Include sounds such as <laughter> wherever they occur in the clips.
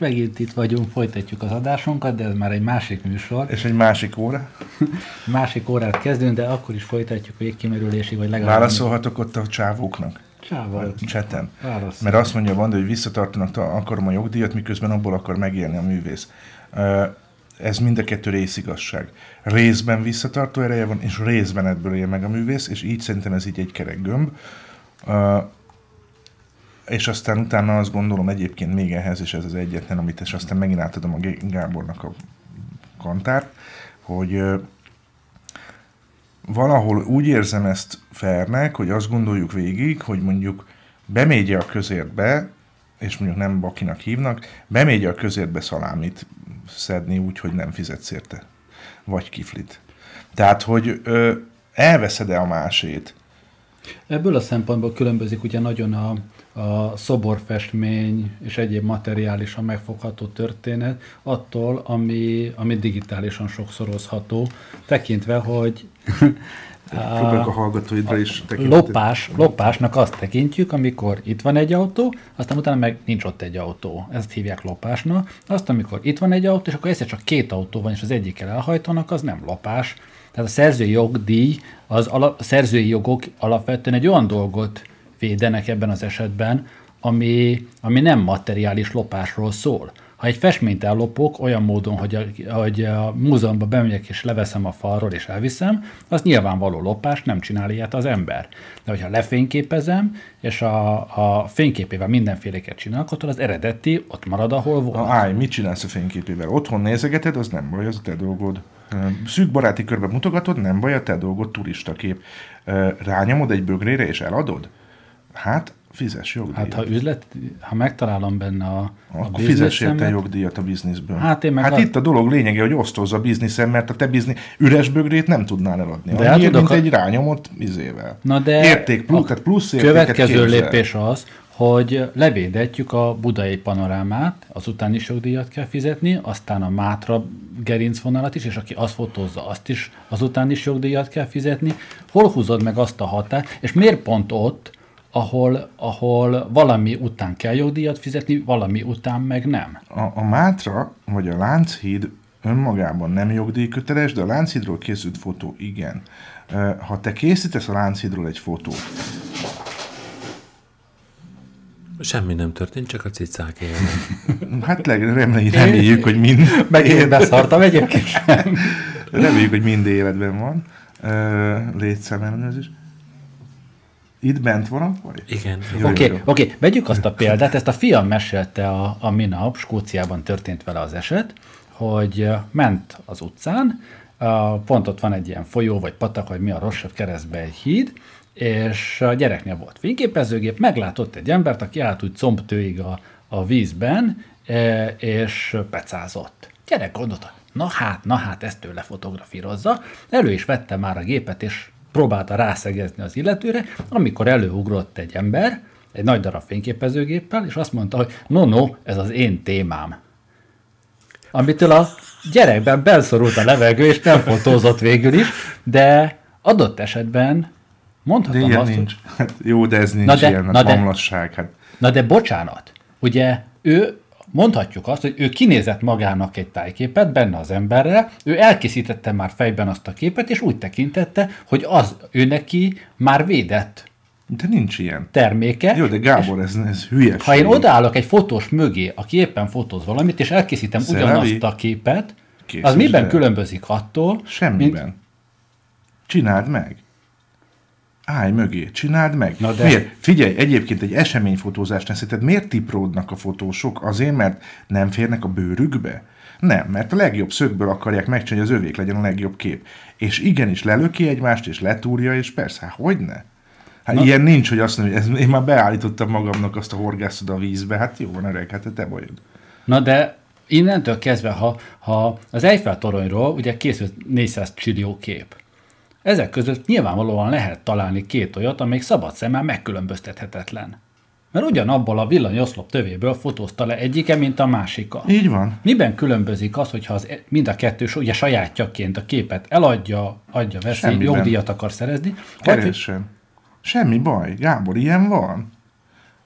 Megint itt vagyunk, folytatjuk az adásunkat, de ez már egy másik műsor. És egy másik óra. <laughs> másik órát kezdünk, de akkor is folytatjuk végkimerülésig, vagy legalább... Válaszolhatok ott a csávóknak? Csával. Cseten. Mert azt mondja Vanda, hogy visszatartanak, akarom a jogdíjat, miközben abból akar megélni a művész. Ez mind a kettő részigazság. Részben visszatartó ereje van, és részben ebből él meg a művész, és így szerintem ez így egy kerek gömb és aztán utána azt gondolom egyébként még ehhez, és ez az egyetlen, amit és aztán megint átadom a Gábornak a kantárt, hogy valahol úgy érzem ezt fernek, hogy azt gondoljuk végig, hogy mondjuk bemégye a közértbe, és mondjuk nem bakinak hívnak, bemégye a közértbe szalámit szedni úgy, hogy nem fizetsz érte. Vagy kiflit. Tehát, hogy ö, elveszed-e a másét? Ebből a szempontból különbözik ugye nagyon a, a szoborfestmény és egyéb materiálisan megfogható történet attól, ami, ami digitálisan sokszorozható, tekintve, hogy <laughs> Próbálok a hallgatóidra is tekinteni. Lopás, lopásnak azt tekintjük, amikor itt van egy autó, aztán utána meg nincs ott egy autó. Ezt hívják lopásnak. Azt, amikor itt van egy autó, és akkor egyszer csak két autó van, és az egyikkel elhajtanak, az nem lopás. Tehát a szerzői jogdíj, az ala, a szerzői jogok alapvetően egy olyan dolgot védenek ebben az esetben, ami, ami nem materiális lopásról szól. Ha egy festményt ellopok olyan módon, hogy a, hogy a múzeumban bemegyek és leveszem a falról és elviszem, az nyilvánvaló lopás, nem csinál ilyet az ember. De hogyha lefényképezem, és a, a fényképével mindenféleket csinálok, akkor az eredeti ott marad, ahol volt. Na, állj, mit csinálsz a fényképével? Otthon nézegeted, az nem baj, az a te dolgod. Szűk baráti körbe mutogatod, nem baj, a te dolgod turistakép. Rányomod egy bögrére és eladod? Hát, fizes jogdíjat. Hát ha üzlet, ha megtalálom benne a, Akkor a fizes érte jogdíjat a bizniszből. Hát, én meg hát a... itt a dolog lényege, hogy osztozza a bizniszem, mert a te biznisz üres bögrét nem tudnál eladni. De hát mint a... egy rányomott izével. Na de Érték plusz, tehát plusz következő képzel. lépés az, hogy levédetjük a budai panorámát, azután is jogdíjat kell fizetni, aztán a Mátra gerincvonalat is, és aki azt fotózza, azt is azután is jogdíjat kell fizetni. Hol húzod meg azt a határt, és miért pont ott, ahol, ahol valami után kell jogdíjat fizetni, valami után meg nem. A, a Mátra vagy a Lánchíd önmagában nem jogdíjköteles, de a Lánchídról készült fotó igen. Ha te készítesz a Lánchídról egy fotót, Semmi nem történt, csak a cicák élnek. <laughs> hát reméljük, reméljük, hogy mind... Megint beszartam egyébként. <laughs> Reméljük, hogy mind életben van. Létszámellenőrzés. Itt bent van a faj? Igen. Oké, okay, okay, vegyük azt a példát, ezt a fiam mesélte a, a minap, Skóciában történt vele az eset, hogy ment az utcán, pont ott van egy ilyen folyó, vagy patak, vagy mi a rosszabb keresztbe egy híd, és a gyereknél volt fényképezőgép, meglátott egy embert, aki állt úgy combtőig a, a vízben, e, és pecázott. Gyerek gondolta, na hát, na hát, ezt ő lefotografírozza. Elő is vette már a gépet, és próbálta rászegezni az illetőre, amikor előugrott egy ember, egy nagy darab fényképezőgéppel, és azt mondta, hogy no, no, ez az én témám. Amitől a gyerekben belszorult a levegő, és nem fotózott végül is, de adott esetben mondhatom de ilyen azt, nincs. Hát jó, de ez nincs na de, ilyen, na de, Hát. Na de bocsánat, ugye ő mondhatjuk azt, hogy ő kinézett magának egy tájképet benne az emberre, ő elkészítette már fejben azt a képet, és úgy tekintette, hogy az ő neki már védett de nincs ilyen. Terméke. Jó, de Gábor, ez, ez hülyeség. Ha én odállok egy fotós mögé, aki éppen fotóz valamit, és elkészítem Szereli? ugyanazt a képet, Készíts az miben el. különbözik attól? Semmiben. Mint... Csináld meg állj mögé, csináld meg. Na de... Miért? Figyelj, egyébként egy eseményfotózásnál szerinted miért tipródnak a fotósok? Azért, mert nem férnek a bőrükbe? Nem, mert a legjobb szögből akarják megcsinálni, hogy az övék legyen a legjobb kép. És igenis lelöki egymást, és letúrja, és persze, hát hogyne? Hát Na. ilyen nincs, hogy azt mondja, hogy ez, én már beállítottam magamnak azt a horgászod a vízbe, hát jó van öreg, hát te bajod. Na de innentől kezdve, ha, ha az Eiffel toronyról ugye készült 400 csillió kép, ezek között nyilvánvalóan lehet találni két olyat, amelyik szabad szemmel megkülönböztethetetlen. Mert ugyanabból a villanyoszlop tövéből fotózta le egyike, mint a másika. Így van. Miben különbözik az, hogyha az, e- mind a kettős ugye sajátjaként a képet eladja, adja, veszi, Semmiben. jogdíjat akar szerezni? Keressen. Semmi baj. Gábor, ilyen van.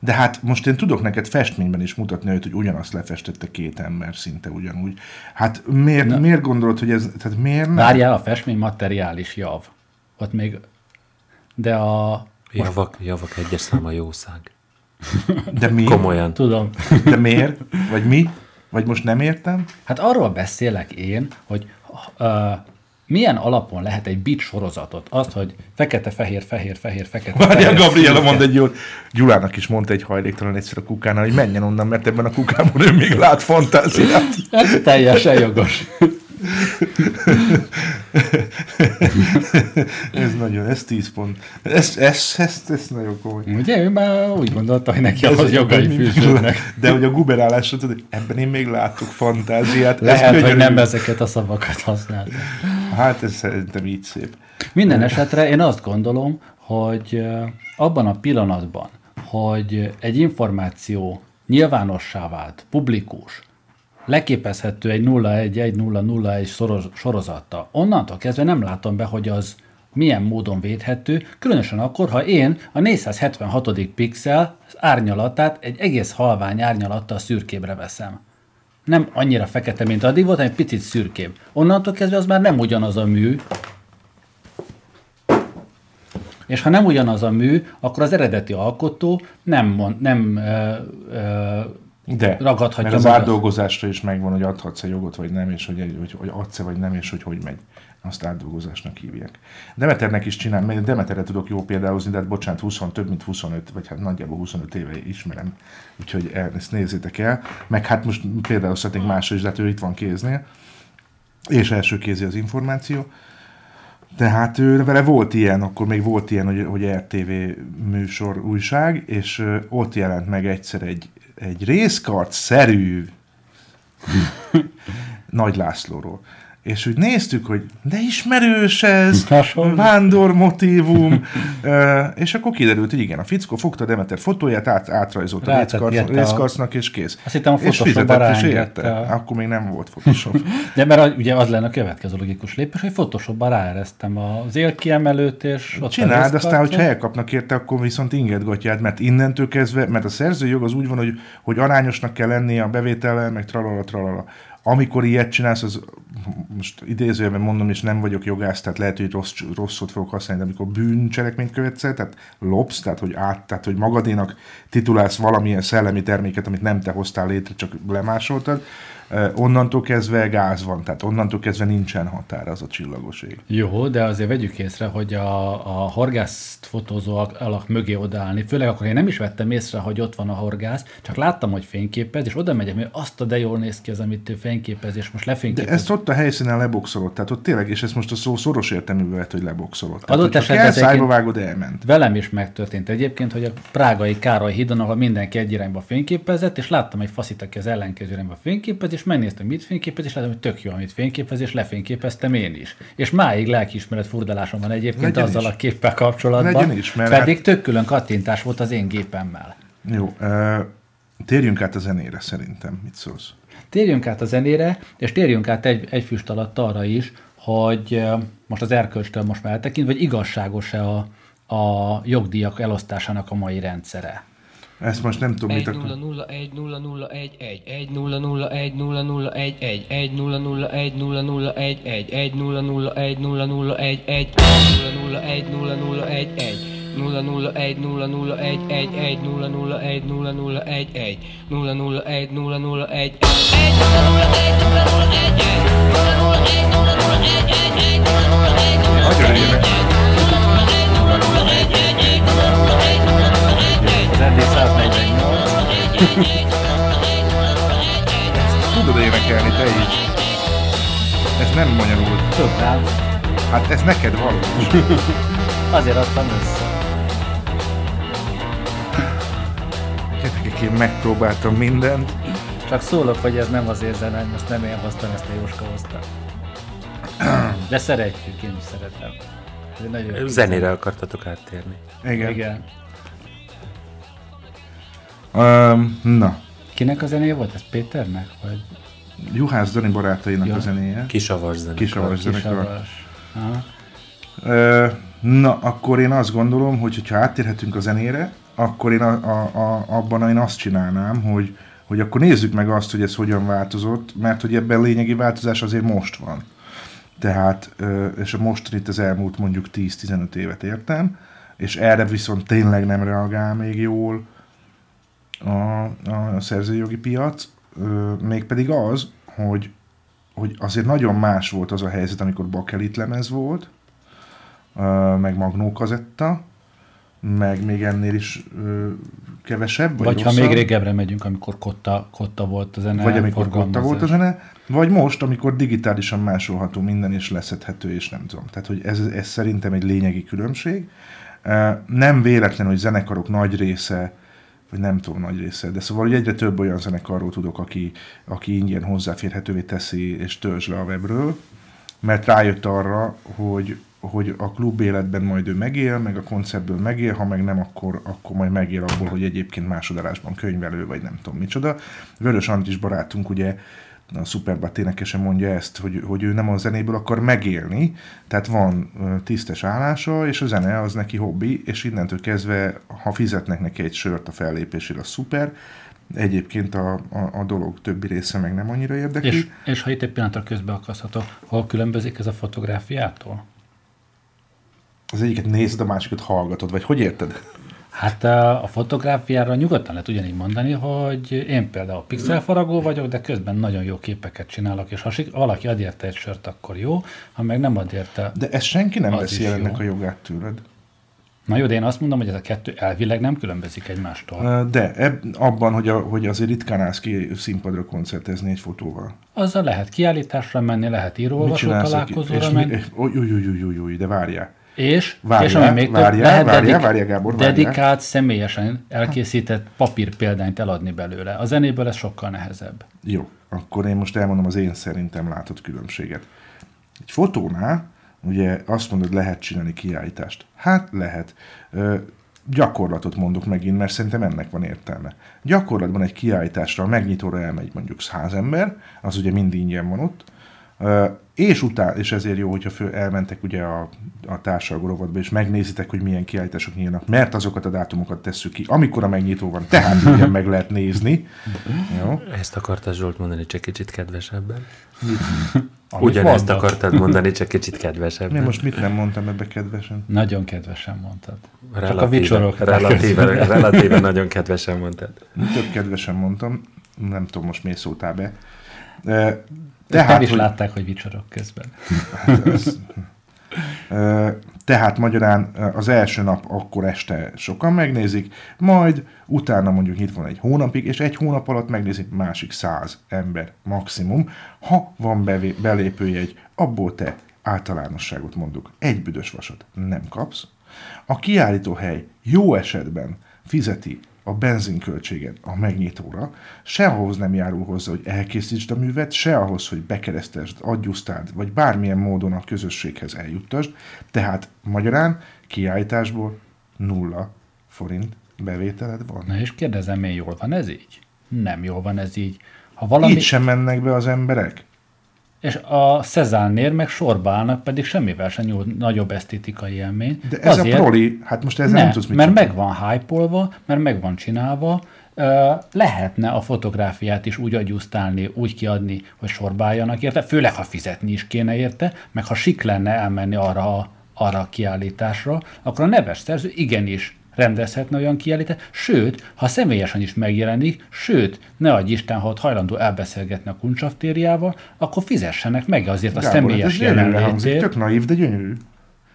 De hát most én tudok neked festményben is mutatni, hogy ugyanazt lefestette két ember szinte ugyanúgy. Hát miért, miért gondolod, hogy ez, tehát miért nem? Várjál, a festmény materiális jav. Ott még, de a... Javak, javak egyes száma jószág. De mi? Komolyan. Tudom. De miért? Vagy mi? Vagy most nem értem? Hát arról beszélek én, hogy uh, milyen alapon lehet egy bit sorozatot, azt, hogy fekete, fehér, fehér, fehér, fekete, Várjál, Gabriela mond egy jót. Gyulának is mondta egy hajléktalan egyszer a kukánál, hogy menjen onnan, mert ebben a kukában ő még lát fantáziát. Ez teljesen jogos. Ez nagyon, ez 10 pont. Ez, ez, ez, ez nagyon komoly. Ugye ő már úgy gondolta, hogy neki Ez az jogai fűződnek. De hogy a guberálásra tudod, ebben én még látok fantáziát. Lehet, hogy nem ezeket a szavakat használta. Hát ez szerintem így szép. Minden esetre én azt gondolom, hogy abban a pillanatban, hogy egy információ nyilvánossá vált, publikus, leképezhető egy 0-1-1-0-0-1 szoros- sorozattal, onnantól kezdve nem látom be, hogy az milyen módon védhető, különösen akkor, ha én a 476. pixel árnyalatát egy egész halvány árnyalattal szürkébre veszem. Nem annyira fekete, mint addig volt, hanem egy picit szürkébb. Onnantól kezdve az már nem ugyanaz a mű, és ha nem ugyanaz a mű, akkor az eredeti alkotó nem, mond, nem ö, ö, De, ragadhatja mert az meg azt. átdolgozásra is megvan, hogy adhatsz-e jogot, vagy nem, és hogy, hogy, hogy adsz-e, vagy nem, és hogy hogy megy. Azt átdolgozásnak hívják. Demeternek is csinál, mert Demeterre tudok jó példálozni, de hát bocsánat, 20, több mint 25, vagy hát nagyjából 25 éve ismerem, úgyhogy el- ezt nézzétek el. Meg hát most példálozhatnék másra is, de hát ő itt van kéznél, és első kézi az információ. Tehát ő, vele volt ilyen, akkor még volt ilyen, hogy, hogy RTV műsor újság, és ott jelent meg egyszer egy, egy részkart-szerű <laughs> Nagy Lászlóról. És úgy néztük, hogy de ismerős ez, vándor motívum, <laughs> Ö, és akkor kiderült, hogy igen, a fickó fogta Demeter fotóját, át, átrajzolta a részkarcnak, és kész. Azt hittem a és fizetett, ráengedte érte. a- Akkor még nem volt Photoshop. <laughs> De mert ugye az lenne a következő logikus lépés, hogy Photoshopban ráeresztem az élkiemelőt, és ott Csináld, aztán, hogyha elkapnak érte, akkor viszont ingetgatját, mert innentől kezdve, mert a szerzői jog az úgy van, hogy, hogy arányosnak kell lennie a bevétellel, meg tralala, tralala. Amikor ilyet csinálsz, az most idézőjelben mondom, és nem vagyok jogász, tehát lehet, hogy rossz, rosszot fogok használni, de amikor bűncselekményt követsz tehát lopsz, tehát hogy át, tehát hogy magadénak titulálsz valamilyen szellemi terméket, amit nem te hoztál létre, csak lemásoltad, onnantól kezdve gáz van, tehát onnantól kezdve nincsen határa az a csillagoség. Jó, de azért vegyük észre, hogy a, a horgászt fotózó alak mögé odaállni, főleg akkor én nem is vettem észre, hogy ott van a horgász, csak láttam, hogy fényképez, és oda megyek, hogy azt a de jól néz ki az, amit ő fényképez, és most De lefényképez. ezt ott a helyszínen leboxolott, tehát ott tényleg, és ezt most a szó szoros értelművel vett, hogy leboxolott. Tehát, Adott esetben vágod, elment. Velem is megtörtént egyébként, hogy a prágai Károly hídon, ahol mindenki egy irányba fényképezett, és láttam egy faszit, aki az ellenkező irányba fényképez, és megnéztem, mit fényképez, és láttam, hogy tök jó, amit fényképez, és lefényképeztem én is. És máig lelkiismeret furdalásom van egyébként Legyen azzal is. a képpel kapcsolatban. Legyen is, mert pedig hát- tök külön kattintás volt az én gépemmel. Jó, uh, térjünk át a zenére szerintem. Mit szólsz? Térjünk át a zenére, és térjünk át egy, egy füst alatt arra is, hogy most az erkölcstől most már eltekint, vagy igazságos-e a, a jogdíjak elosztásának a mai rendszere. Ezt most nem tudom, mit 1 akar. 0 0 1 0 0 1 1 1 0 0 1 0 0 1 1 1 0 0 1 0 0 1 1 1 0 0 1 0 0 1 1 0 0 1 0 0 1 1 0 0 1 0 0 1 1 1 0 0 1 0 0 1 1 0 0 1 0 0 1 1 Nagyon legyenek. 148. Tudod énekelni, te is. Ez nem magyarul. Tudnám, Hát ez neked valós. <laughs> azért adtam össze. Gyerekek, én megpróbáltam mindent. Csak szólok, hogy ez nem az én zenem, ezt nem én hoztam, ezt a Jóska hozta. De szeretjük, én is szeretem. Zenére akartatok áttérni. Igen. Igen. Um, na, Kinek a zenéje volt? Ez Péternek? Vagy Juhász Dani barátainak Ja. a zenéje. Kisavas zenekar. Kisavas zenekar. Ö, Na, akkor én azt gondolom, hogy ha áttérhetünk a zenére, akkor én a, a, a, abban én azt csinálnám, hogy, hogy akkor nézzük meg azt, hogy ez hogyan változott, mert hogy ebben lényegi változás azért most van. Tehát, és a most itt az elmúlt mondjuk 10-15 évet értem, és erre viszont tényleg nem reagál még jól a, a szerzőjogi piac, mégpedig az, hogy, hogy azért nagyon más volt az a helyzet, amikor bakelit lemez volt, meg magnó kazetta, meg még ennél is ö, kevesebb, vagy, Vagy ha még régebbre megyünk, amikor kotta, kotta volt a zene. Vagy amikor kotta volt a zene, vagy most, amikor digitálisan másolható minden, és leszedhető, és nem tudom. Tehát, hogy ez, ez szerintem egy lényegi különbség. Nem véletlen, hogy zenekarok nagy része, vagy nem tudom nagy része, de szóval hogy egyre több olyan zenekarról tudok, aki, aki ingyen hozzáférhetővé teszi, és törzs le a webről, mert rájött arra, hogy, hogy a klub életben majd ő megél, meg a koncertből megél, ha meg nem, akkor, akkor majd megél abból, hogy egyébként másodalásban könyvelő, vagy nem tudom micsoda. Vörös Antis barátunk ugye a Superbat énekese mondja ezt, hogy, hogy ő nem a zenéből akar megélni, tehát van tisztes állása, és a zene az neki hobbi, és innentől kezdve, ha fizetnek neki egy sört a fellépésére, az szuper, egyébként a, a, a dolog többi része meg nem annyira érdekli. És, és ha itt egy pillanatra közbe akasztható, hol különbözik ez a fotográfiától? Az egyiket nézed, a másikat hallgatod, vagy hogy érted? Hát a fotográfiára nyugodtan lehet ugyanígy mondani, hogy én például pixelfaragó vagyok, de közben nagyon jó képeket csinálok, és ha valaki ad érte egy sört, akkor jó, ha meg nem ad érte... De ezt senki nem veszi el ennek a jogát tőled. Na jó, de én azt mondom, hogy ez a kettő elvileg nem különbözik egymástól. De eb, abban, hogy, a, hogy azért ritkán állsz ki színpadra koncertezni egy fotóval. Azzal lehet kiállításra menni, lehet csinálsz? találkozóra menni, uj, uj, uj, uj, uj, de várjál. És, Várjál, és ami még több, várjál, lehet várjál, dedik- várjál, Gábor, várjál. dedikált, személyesen elkészített papír példányt eladni belőle. A zenéből ez sokkal nehezebb. Jó, akkor én most elmondom az én szerintem látott különbséget. Egy fotónál ugye azt mondod, lehet csinálni kiállítást. Hát lehet. Ö, gyakorlatot mondok megint, mert szerintem ennek van értelme. Gyakorlatban egy kiállításra, a megnyitóra elmegy mondjuk száz ember, az ugye mind ingyen van ott, és után, és ezért jó, hogyha föl, elmentek ugye a, a társalgó rovatba, és megnézitek, hogy milyen kiállítások nyílnak, mert azokat a dátumokat tesszük ki, amikor a megnyitó van, tehát <laughs> ingyen meg lehet nézni. Jó? Ezt akartad Zsolt mondani, csak kicsit kedvesebben? Amit Ugyanezt mondok. akartad mondani, csak kicsit Mi kedvesebben. most mit nem mondtam ebbe kedvesen? Nagyon kedvesen mondtad. Csak a Relatíve, vicsorok. relatíve, <laughs> relatíve nagyon kedvesen mondtad. Több kedvesen mondtam, nem tudom, most miért szóltál be. Tehát, Tehát, is hogy, látták, hogy vicsorok közben. hát ez, tehát magyarán az első nap akkor este sokan megnézik, majd utána mondjuk itt van egy hónapig, és egy hónap alatt megnézik másik száz ember maximum. Ha van bevé, belépőjegy, abból te általánosságot mondok, egy büdös vasat nem kapsz. A kiállítóhely jó esetben fizeti a benzinköltséget a megnyitóra, se ahhoz nem járul hozzá, hogy elkészítsd a művet, se ahhoz, hogy bekeresztesd, adjusztáld, vagy bármilyen módon a közösséghez eljuttasd. Tehát magyarán kiállításból nulla forint bevételed van. Na és kérdezem én, jól van ez így? Nem jól van ez így. Ha valami, Így sem mennek be az emberek? És a Cezánnér meg sorba állnak, pedig semmivel sem nyúl nagyobb esztétikai élmény. De ez a proli, hát most ezzel nem, nem, tudsz mit mert csinálni. meg van hype mert meg van csinálva, lehetne a fotográfiát is úgy agyusztálni, úgy kiadni, hogy sorba álljanak érte, főleg ha fizetni is kéne érte, meg ha sik lenne elmenni arra, a- arra a kiállításra, akkor a neves szerző igenis rendezhetne olyan kiállítást, sőt, ha személyesen is megjelenik, sőt, ne adj Isten, ha ott hajlandó elbeszélgetni a kuncsafteriával, akkor fizessenek meg azért a Gábor, hát személyes hangzik, jelenlétért. tök naív, de gyönyörű.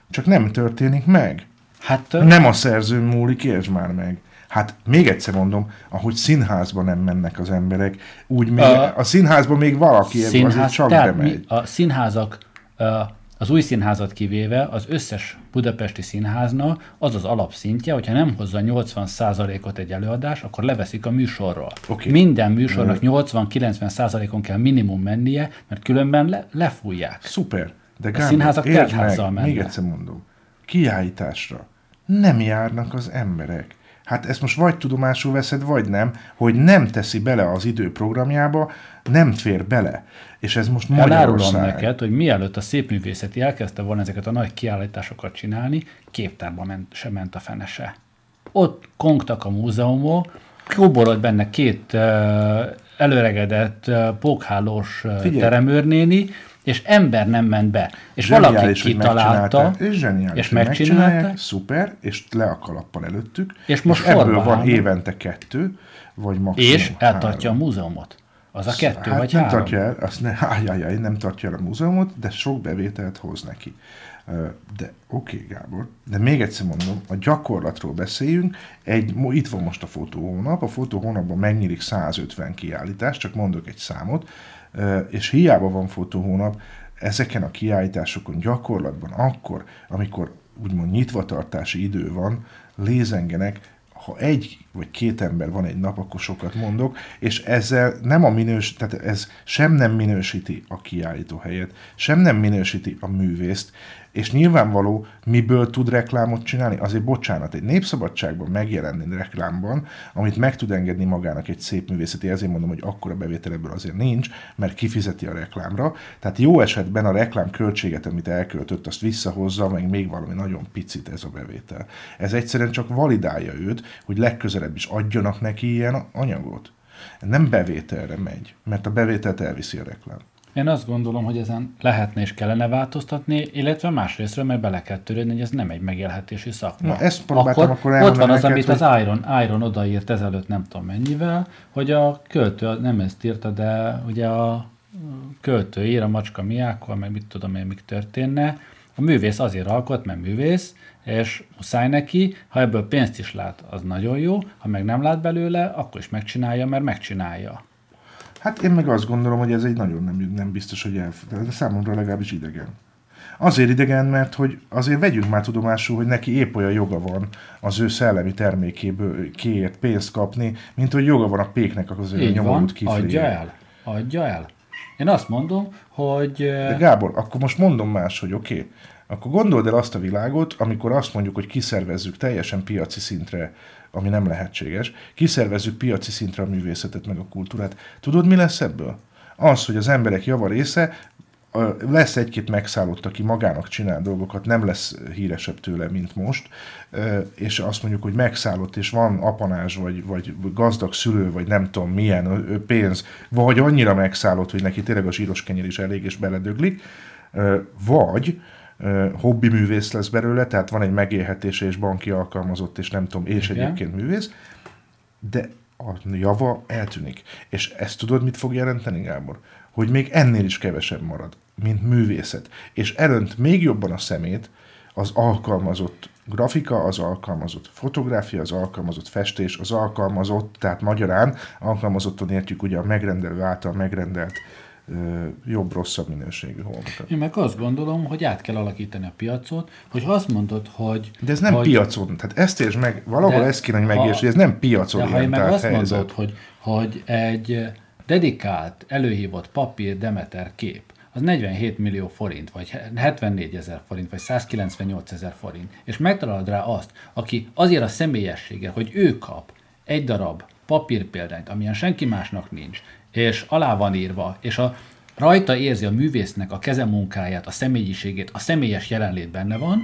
Csak nem történik meg. Hát Nem a szerzőn múlik, értsd már meg. Hát még egyszer mondom, ahogy színházba nem mennek az emberek, úgy még A- a, a színházban még valaki azért színház, csak tehát bemegy. a színházak, ö, az új színházat kivéve, az összes budapesti színháznak az az alapszintje, hogyha nem hozza 80%-ot egy előadás, akkor leveszik a műsorról. Oké. Minden műsornak 80-90%-on kell minimum mennie, mert különben le, lefújják. Szuper. De A színházak meg, mennek. még egyszer mondom, kiállításra nem járnak az emberek. Hát ezt most vagy tudomásul veszed, vagy nem, hogy nem teszi bele az idő programjába, nem fér bele. És ez most Elárulom Magyarország. neked, hogy mielőtt a szépművészeti elkezdte volna ezeket a nagy kiállításokat csinálni, képtárba ment, sem ment a fene se. Ott kongtak a múzeumok, kóborolt benne két uh, előregedett uh, pókhálós uh, teremőrnéni, és ember nem ment be. És valaki Zseniális, hogy kitalálta, és zseniális, és megcsinálták, szuper, és le a kalappal előttük, És most ebből sorba van állnak. évente kettő, vagy maximum és eltartja a három. múzeumot. Az a kettő hát vagy nem három. tartja el, azt ne, <laughs> ájjájjáj, nem tartja el a múzeumot, de sok bevételt hoz neki. De oké, okay, Gábor, de még egyszer mondom, a gyakorlatról beszéljünk, egy, itt van most a fotóhónap, a fotóhónapban megnyílik 150 kiállítás, csak mondok egy számot, és hiába van fotóhónap, ezeken a kiállításokon gyakorlatban akkor, amikor úgymond nyitvatartási idő van, lézengenek ha egy vagy két ember van egy nap, akkor sokat mondok, és ezzel nem a minős, tehát ez sem nem minősíti a kiállító helyet, sem nem minősíti a művészt, és nyilvánvaló, miből tud reklámot csinálni? Azért bocsánat, egy népszabadságban megjelenni reklámban, amit meg tud engedni magának egy szép művészeti, ezért mondom, hogy akkora bevétel ebből azért nincs, mert kifizeti a reklámra. Tehát jó esetben a reklám költséget, amit elköltött, azt visszahozza, meg még valami nagyon picit ez a bevétel. Ez egyszerűen csak validálja őt, hogy legközelebb is adjanak neki ilyen anyagot. Nem bevételre megy, mert a bevételt elviszi a reklám. Én azt gondolom, hogy ezen lehetne és kellene változtatni, illetve másrésztről meg bele kell törődni, hogy ez nem egy megélhetési szakma. Na, ezt próbáltam akkor Ott van az, neked, amit hogy- az Iron, Iron odaírt ezelőtt nem tudom mennyivel, hogy a költő, nem ezt írta, de ugye a költő ír a macska miákkal, meg mit tudom én, mik történne. A művész azért alkot, mert művész, és muszáj neki, ha ebből pénzt is lát, az nagyon jó, ha meg nem lát belőle, akkor is megcsinálja, mert megcsinálja. Hát én meg azt gondolom, hogy ez egy nagyon nem, nem biztos, hogy el, de számomra legalábbis idegen. Azért idegen, mert hogy azért vegyünk már tudomásul, hogy neki épp olyan joga van az ő szellemi termékéből kiért pénzt kapni, mint hogy joga van a péknek az ő nyomorult adja kiflére. el, adja el. Én azt mondom, hogy De Gábor, akkor most mondom más, hogy oké, okay, akkor gondold el azt a világot, amikor azt mondjuk, hogy kiszervezzük teljesen piaci szintre, ami nem lehetséges, kiszervezzük piaci szintre a művészetet meg a kultúrát. Tudod, mi lesz ebből? Az, hogy az emberek java része lesz egy-két megszállott, aki magának csinál dolgokat, nem lesz híresebb tőle, mint most, és azt mondjuk, hogy megszállott, és van apanás, vagy, vagy gazdag szülő, vagy nem tudom milyen pénz, vagy annyira megszállott, hogy neki tényleg a zsíros kenyér is elég, és beledöglik, vagy hobbi művész lesz belőle, tehát van egy megélhetése és banki alkalmazott, és nem tudom, és Igen. egyébként művész, de a java eltűnik. És ezt tudod, mit fog jelenteni, Gábor? Hogy még ennél is kevesebb marad, mint művészet. És elönt még jobban a szemét az alkalmazott grafika, az alkalmazott fotográfia, az alkalmazott festés, az alkalmazott, tehát magyarán alkalmazottan értjük ugye a megrendelő által megrendelt jobb-rosszabb minőségű holmokat. én meg azt gondolom, hogy át kell alakítani a piacot, hogy azt mondod, hogy... De ez nem hogy, piacon, tehát ezt értsd meg, valahol De ezt kéne, hogy megértsd, hogy ez nem piacon De ha én meg azt helyzet. mondod, hogy, hogy egy dedikált, előhívott papír Demeter kép, az 47 millió forint, vagy 74 ezer forint, vagy 198 ezer forint, és megtalálod rá azt, aki azért a személyessége, hogy ő kap egy darab papírpéldányt, amilyen senki másnak nincs, és alá van írva, és a rajta érzi a művésznek a kezemunkáját, a személyiségét, a személyes jelenlét benne van,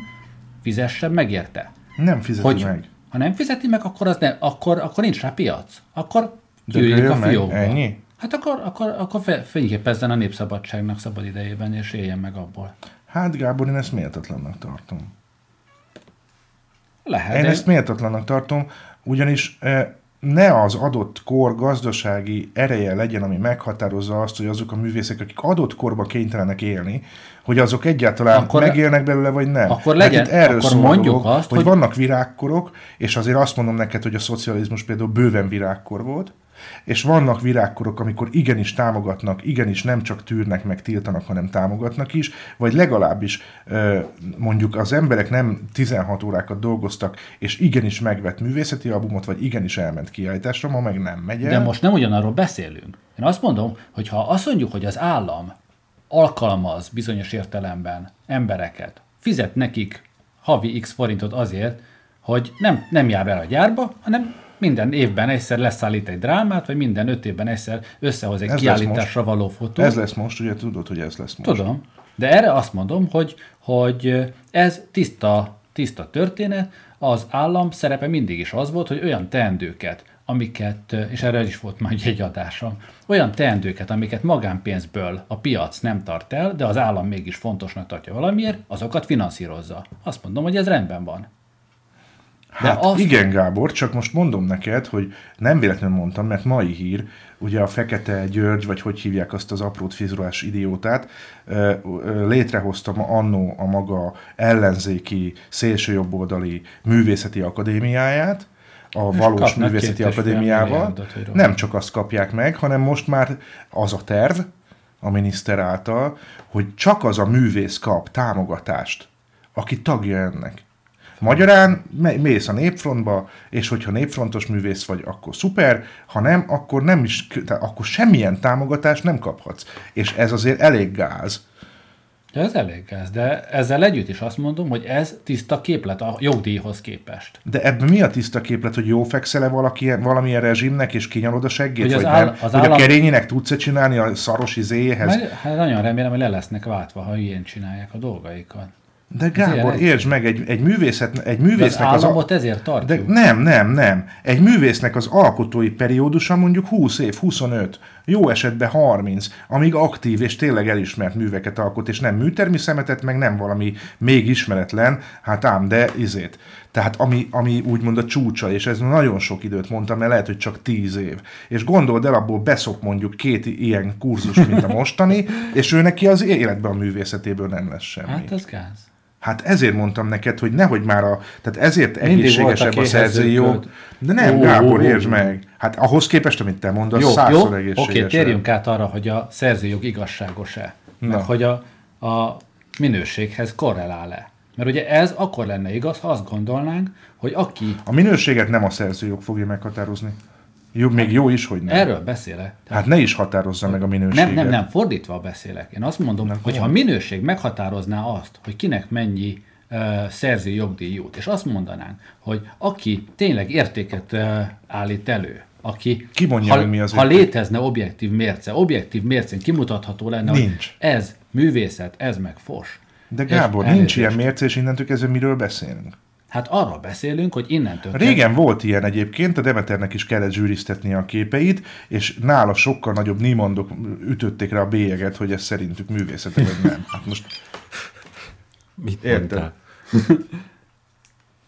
fizessen megérte. Nem fizeti Hogy, meg. ha nem fizeti meg, akkor, az ne, akkor, akkor nincs rá piac. Akkor gyűjjük a meg, fiókba. ennyi? Hát akkor, akkor, akkor fényképezzen a népszabadságnak szabad idejében, és éljen meg abból. Hát Gábor, én ezt méltatlannak tartom. Lehet, Én de ezt méltatlannak tartom, ugyanis eh, ne az adott kor gazdasági ereje legyen, ami meghatározza azt, hogy azok a művészek, akik adott korba kénytelenek élni, hogy azok egyáltalán Akkor- megélnek belőle, vagy nem. Akkor legyen- itt erről akkor mondjuk dolog, azt, hogy, hogy- vannak virágkorok, és azért azt mondom neked, hogy a szocializmus például bőven virágkor volt, és vannak virágkorok, amikor igenis támogatnak, igenis nem csak tűrnek, meg tiltanak, hanem támogatnak is, vagy legalábbis mondjuk az emberek nem 16 órákat dolgoztak, és igenis megvett művészeti albumot, vagy igenis elment kiállításra, ma meg nem megy el. de most nem ugyanarról beszélünk. Én azt mondom, hogy ha azt mondjuk, hogy az állam alkalmaz bizonyos értelemben embereket, fizet nekik havi x forintot azért, hogy nem, nem jár el a gyárba, hanem minden évben egyszer leszállít egy drámát, vagy minden öt évben egyszer összehoz egy Ez kiállításra való fotót. Ez lesz most, ugye tudod, hogy ez lesz most. Tudom, de erre azt mondom, hogy, hogy ez tiszta, tiszta történet, az állam szerepe mindig is az volt, hogy olyan teendőket, amiket, és erre is volt majd egy adásom, olyan teendőket, amiket magánpénzből a piac nem tart el, de az állam mégis fontosnak tartja valamiért, azokat finanszírozza. Azt mondom, hogy ez rendben van. De Hát azt- igen, Gábor, csak most mondom neked, hogy nem véletlenül mondtam, mert mai hír, ugye a Fekete György, vagy hogy hívják azt az aprót fizurás idiótát, létrehozta annó a maga ellenzéki, szélsőjobboldali művészeti akadémiáját, a És valós művészeti akadémiával. milliárdot. Nem csak azt kapják meg, hanem most már az a terv, a miniszter által, hogy csak az a művész kap támogatást, aki tagja ennek. Magyarán mész a népfrontba, és hogyha népfrontos művész vagy, akkor szuper, ha nem, akkor nem is, tehát akkor semmilyen támogatást nem kaphatsz. És ez azért elég gáz. Ez elég ez, de ezzel együtt is azt mondom, hogy ez tiszta képlet a jogdíjhoz képest. De ebben mi a tiszta képlet, hogy jó fekszel-e valaki, valamilyen rezsimnek, és kinyalod a seggét, Hogy az vagy áll- nem? az hogy állam- a kerényének tudsz-e csinálni a szaros izéhez? Meg, hát nagyon remélem, hogy le lesznek váltva, ha ilyen csinálják a dolgaikat. De Gábor, Azért értsd meg, egy, egy, művészet, egy De az művésznek az, államot a... ezért De tartjuk. nem, nem, nem. Egy művésznek az alkotói periódusa mondjuk 20 év, 25, jó esetben 30, amíg aktív és tényleg elismert műveket alkot, és nem műtermi szemetet, meg nem valami még ismeretlen, hát ám, de izét. Tehát ami, ami úgymond a csúcsa, és ez nagyon sok időt mondtam, mert lehet, hogy csak 10 év. És gondold el, abból beszok mondjuk két ilyen kurzus, mint a mostani, <laughs> és ő neki az életben a művészetéből nem lesz semmi. Hát ez gáz. Hát ezért mondem neked, hogy nehogy már a... Tehát ezért Mindig egészségesebb voltak a szerzői jog. De nem, Ó, Gábor, ó, értsd meg. Hát ahhoz képest, amit te mondasz, Jó, jó, százszor oké, egészségesebb. térjünk át arra, hogy a szerzőjog igazságos-e. Na. Meg hogy a, a minőséghez korrelál-e. Mert ugye ez akkor lenne igaz, ha azt gondolnánk, hogy aki A minőséget nem a szerzőjog fogja meghatározni. Jó, még jó is, hogy nem. erről beszélek, Hát ne is határozza meg a minőséget. Nem, nem, nem, fordítva beszélek. Én azt mondom, Nem, hogy ha a minőség meghatározná azt, hogy kinek mennyi uh, szerző jogdíj jut, és azt mondanánk, hogy aki tényleg értéket uh, állít elő, aki, Ki mondja ha, mi az ha érték? létezne objektív mérce, objektív mércén kimutatható lenne, Nincs. hogy ez művészet, ez meg fos. De Gábor, nincs elnézést. ilyen mérce, és innentől kezdve miről beszélünk? Hát arról beszélünk, hogy innentől Régen volt ilyen egyébként, a Demeternek is kellett zsűriztetni a képeit, és nála sokkal nagyobb nímondok ütötték rá a bélyeget, hogy ez szerintük művészete, vagy nem. Hát most Mit Érted.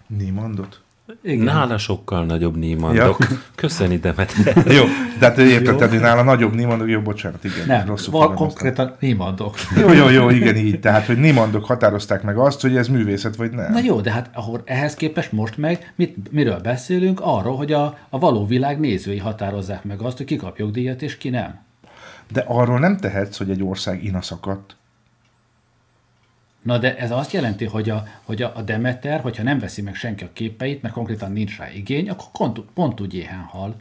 nímondot? Igen. Nála sokkal nagyobb nímandok. Ja. Köszöni, Demet. <laughs> Jó, de hát érted, tehát hogy nála nagyobb nímondok, jó, bocsánat, igen. Nem, rosszul val konkrétan imádok. Jó, jó, jó, igen, így. Tehát, hogy nímondok határozták meg azt, hogy ez művészet, vagy nem. Na jó, de hát ahol ehhez képest most meg mit, miről beszélünk? Arról, hogy a, a való világ nézői határozzák meg azt, hogy ki kap jogdíjat és ki nem. De arról nem tehetsz, hogy egy ország inaszakadt. Na de ez azt jelenti, hogy a, hogy a, a Demeter, hogyha nem veszi meg senki a képeit, mert konkrétan nincs rá igény, akkor pont, pont úgy éhen hal.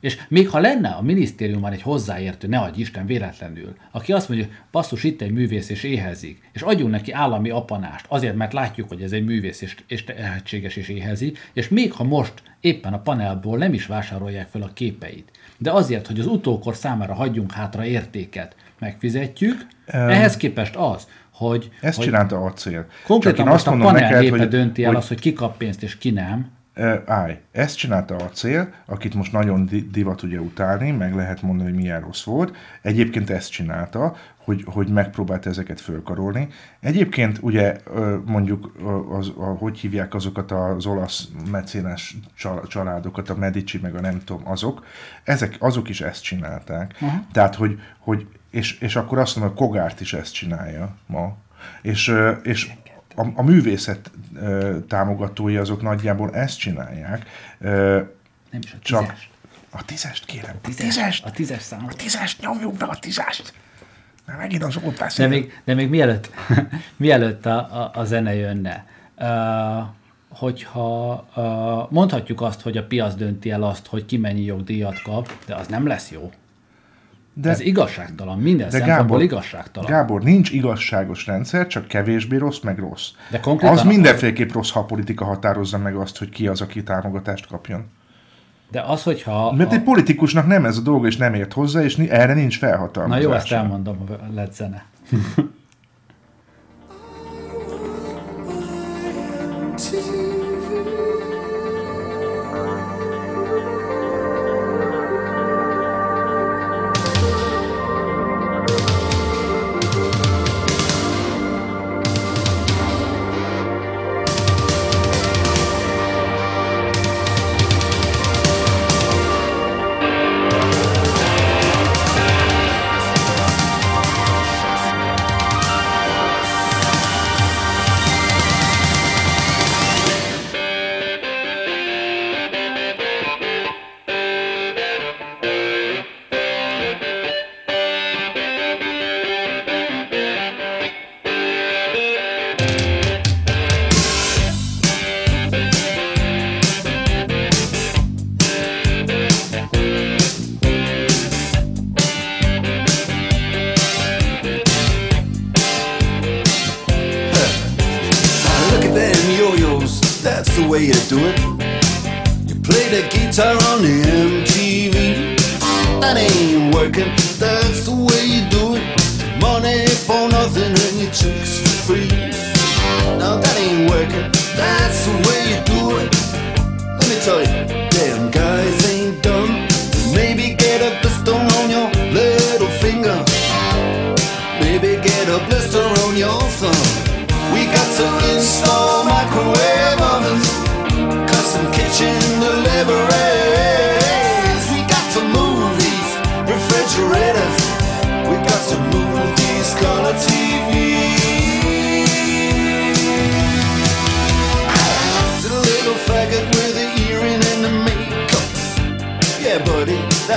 És még ha lenne a minisztériumban egy hozzáértő, ne adj Isten véletlenül, aki azt mondja, hogy basszus, itt egy művész és éhezik, és adjunk neki állami apanást, azért, mert látjuk, hogy ez egy művész és, és tehetséges és éhezik, és még ha most éppen a panelból nem is vásárolják fel a képeit, de azért, hogy az utókor számára hagyjunk hátra értéket, megfizetjük, ehhez képest az, hogy, Ezt hogy csinálta a cél. Konkrétan én most a mondom panel neked, hogy- dönti el hogy- azt, hogy ki kap pénzt és ki nem. Állj, ezt csinálta a cél, akit most nagyon di- divat ugye utálni, meg lehet mondani, hogy milyen rossz volt. Egyébként ezt csinálta, hogy, hogy megpróbálta ezeket fölkarolni. Egyébként ugye mondjuk, az, a, hogy hívják azokat az olasz mecénás csal- családokat, a Medici, meg a nem tudom, azok, ezek, azok is ezt csinálták. Aha. Tehát, hogy, hogy és, és akkor azt mondom, hogy Kogárt is ezt csinálja ma. És, és a, a művészet támogatói azok nagyjából ezt csinálják. Nem is a csak tízes. a tízest kérem. A Tízes, tízest! A tízes számot. A tízest, nyomjuk be a tízest! Már megint az ott De még, de még mielőtt, <laughs> mielőtt a, a, a zene jönne, uh, hogyha uh, mondhatjuk azt, hogy a piac dönti el azt, hogy ki mennyi jogdíjat kap, de az nem lesz jó. De, Ez igazságtalan, minden De szempontból Gábor, igazságtalan. Gábor, nincs igazságos rendszer, csak kevésbé rossz, meg rossz. De konkrétan az mindenféleképp rossz, ha a politika határozza meg azt, hogy ki az, aki támogatást kapjon. De az, hogyha... Mert a- egy politikusnak nem ez a dolga, és nem ért hozzá, és erre nincs Na felhatalmazása. jó, ezt elmondom, a lett zene. <laughs>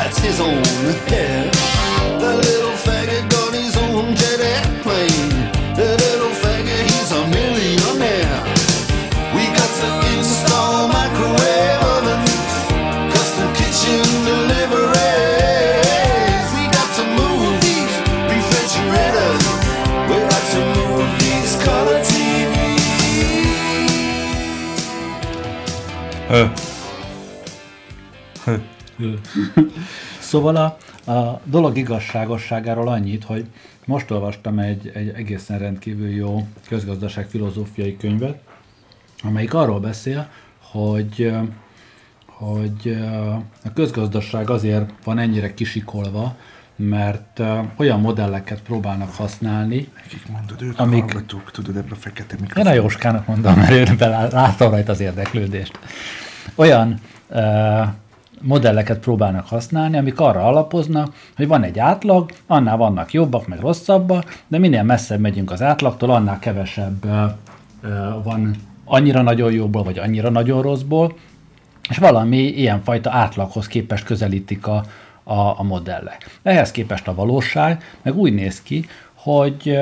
buddy, that's his own hair. The little faggot got his own jet airplane. The little faggot, he's a millionaire. We got to install microwave oven, custom kitchen deliveries. We got to move these refrigerators. We got to move these color TVs. <laughs> Szóval a, a dolog igazságosságáról annyit, hogy most olvastam egy, egy egészen rendkívül jó közgazdaság filozófiai könyvet, amelyik arról beszél, hogy, hogy a közgazdaság azért van ennyire kisikolva, mert olyan modelleket próbálnak használni, Akik mondod, ők Amik- hallgatók, tudod, ebben a fekete én mikrofon. a Jóskának mondom, mert én látom rajta az érdeklődést. Olyan ö, modelleket próbálnak használni, amik arra alapoznak, hogy van egy átlag, annál vannak jobbak, meg rosszabbak, de minél messzebb megyünk az átlagtól, annál kevesebb van annyira nagyon jóból, vagy annyira nagyon rosszból, és valami ilyenfajta átlaghoz képest közelítik a, a, a modellek. Ehhez képest a valóság meg úgy néz ki, hogy,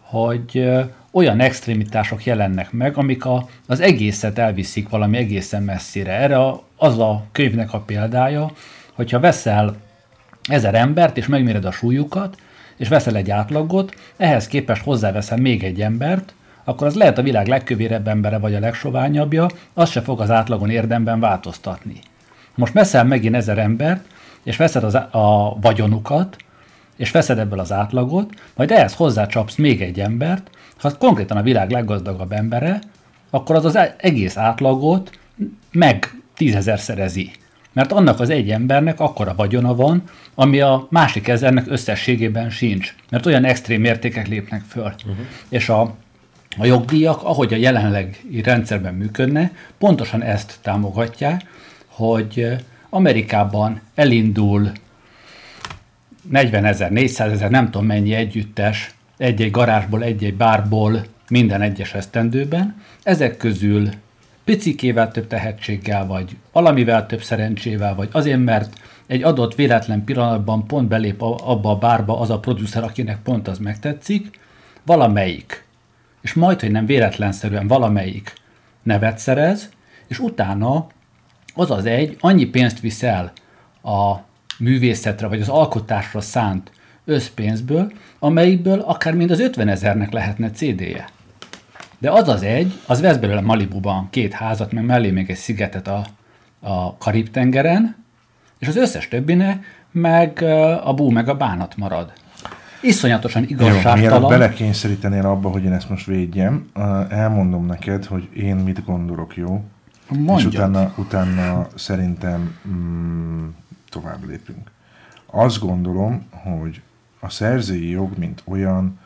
hogy olyan extrémitások jelennek meg, amik a, az egészet elviszik valami egészen messzire. Erre a, az a könyvnek a példája, hogyha veszel ezer embert, és megméred a súlyukat, és veszel egy átlagot, ehhez képest hozzáveszel még egy embert, akkor az lehet a világ legkövérebb embere vagy a legsoványabbja, az se fog az átlagon érdemben változtatni. Most veszel megint ezer embert, és veszed az, a vagyonukat, és veszed ebből az átlagot, majd ehhez hozzácsapsz még egy embert, ha konkrétan a világ leggazdagabb embere, akkor az az e- egész átlagot meg tízezer szerezi. Mert annak az egy embernek akkora vagyona van, ami a másik ezernek összességében sincs. Mert olyan extrém értékek lépnek föl. Uh-huh. És a, a jogdíjak, ahogy a jelenlegi rendszerben működne, pontosan ezt támogatják, hogy Amerikában elindul 40 ezer, 400 ezer, nem tudom mennyi együttes, egy-egy garázsból, egy-egy bárból minden egyes esztendőben. Ezek közül picikével több tehetséggel, vagy valamivel több szerencsével, vagy azért, mert egy adott véletlen pillanatban pont belép abba a bárba az a producer, akinek pont az megtetszik, valamelyik, és majd, hogy nem véletlenszerűen valamelyik nevet szerez, és utána az az egy annyi pénzt visz el a művészetre, vagy az alkotásra szánt összpénzből, amelyikből akár mind az 50 ezernek lehetne CD-je. De az az egy, az vesz belőle Malibuban két házat, meg mellé még egy szigetet a, a Karib-tengeren, és az összes többinek meg a bú meg a bánat marad. Iszonyatosan Jó, mielőtt igazságtalan. belekényszerítenél abba, hogy én ezt most védjem, elmondom neked, hogy én mit gondolok, jó? És Mondjad. utána, utána szerintem mm, tovább lépünk. Azt gondolom, hogy a szerzői jog, mint olyan,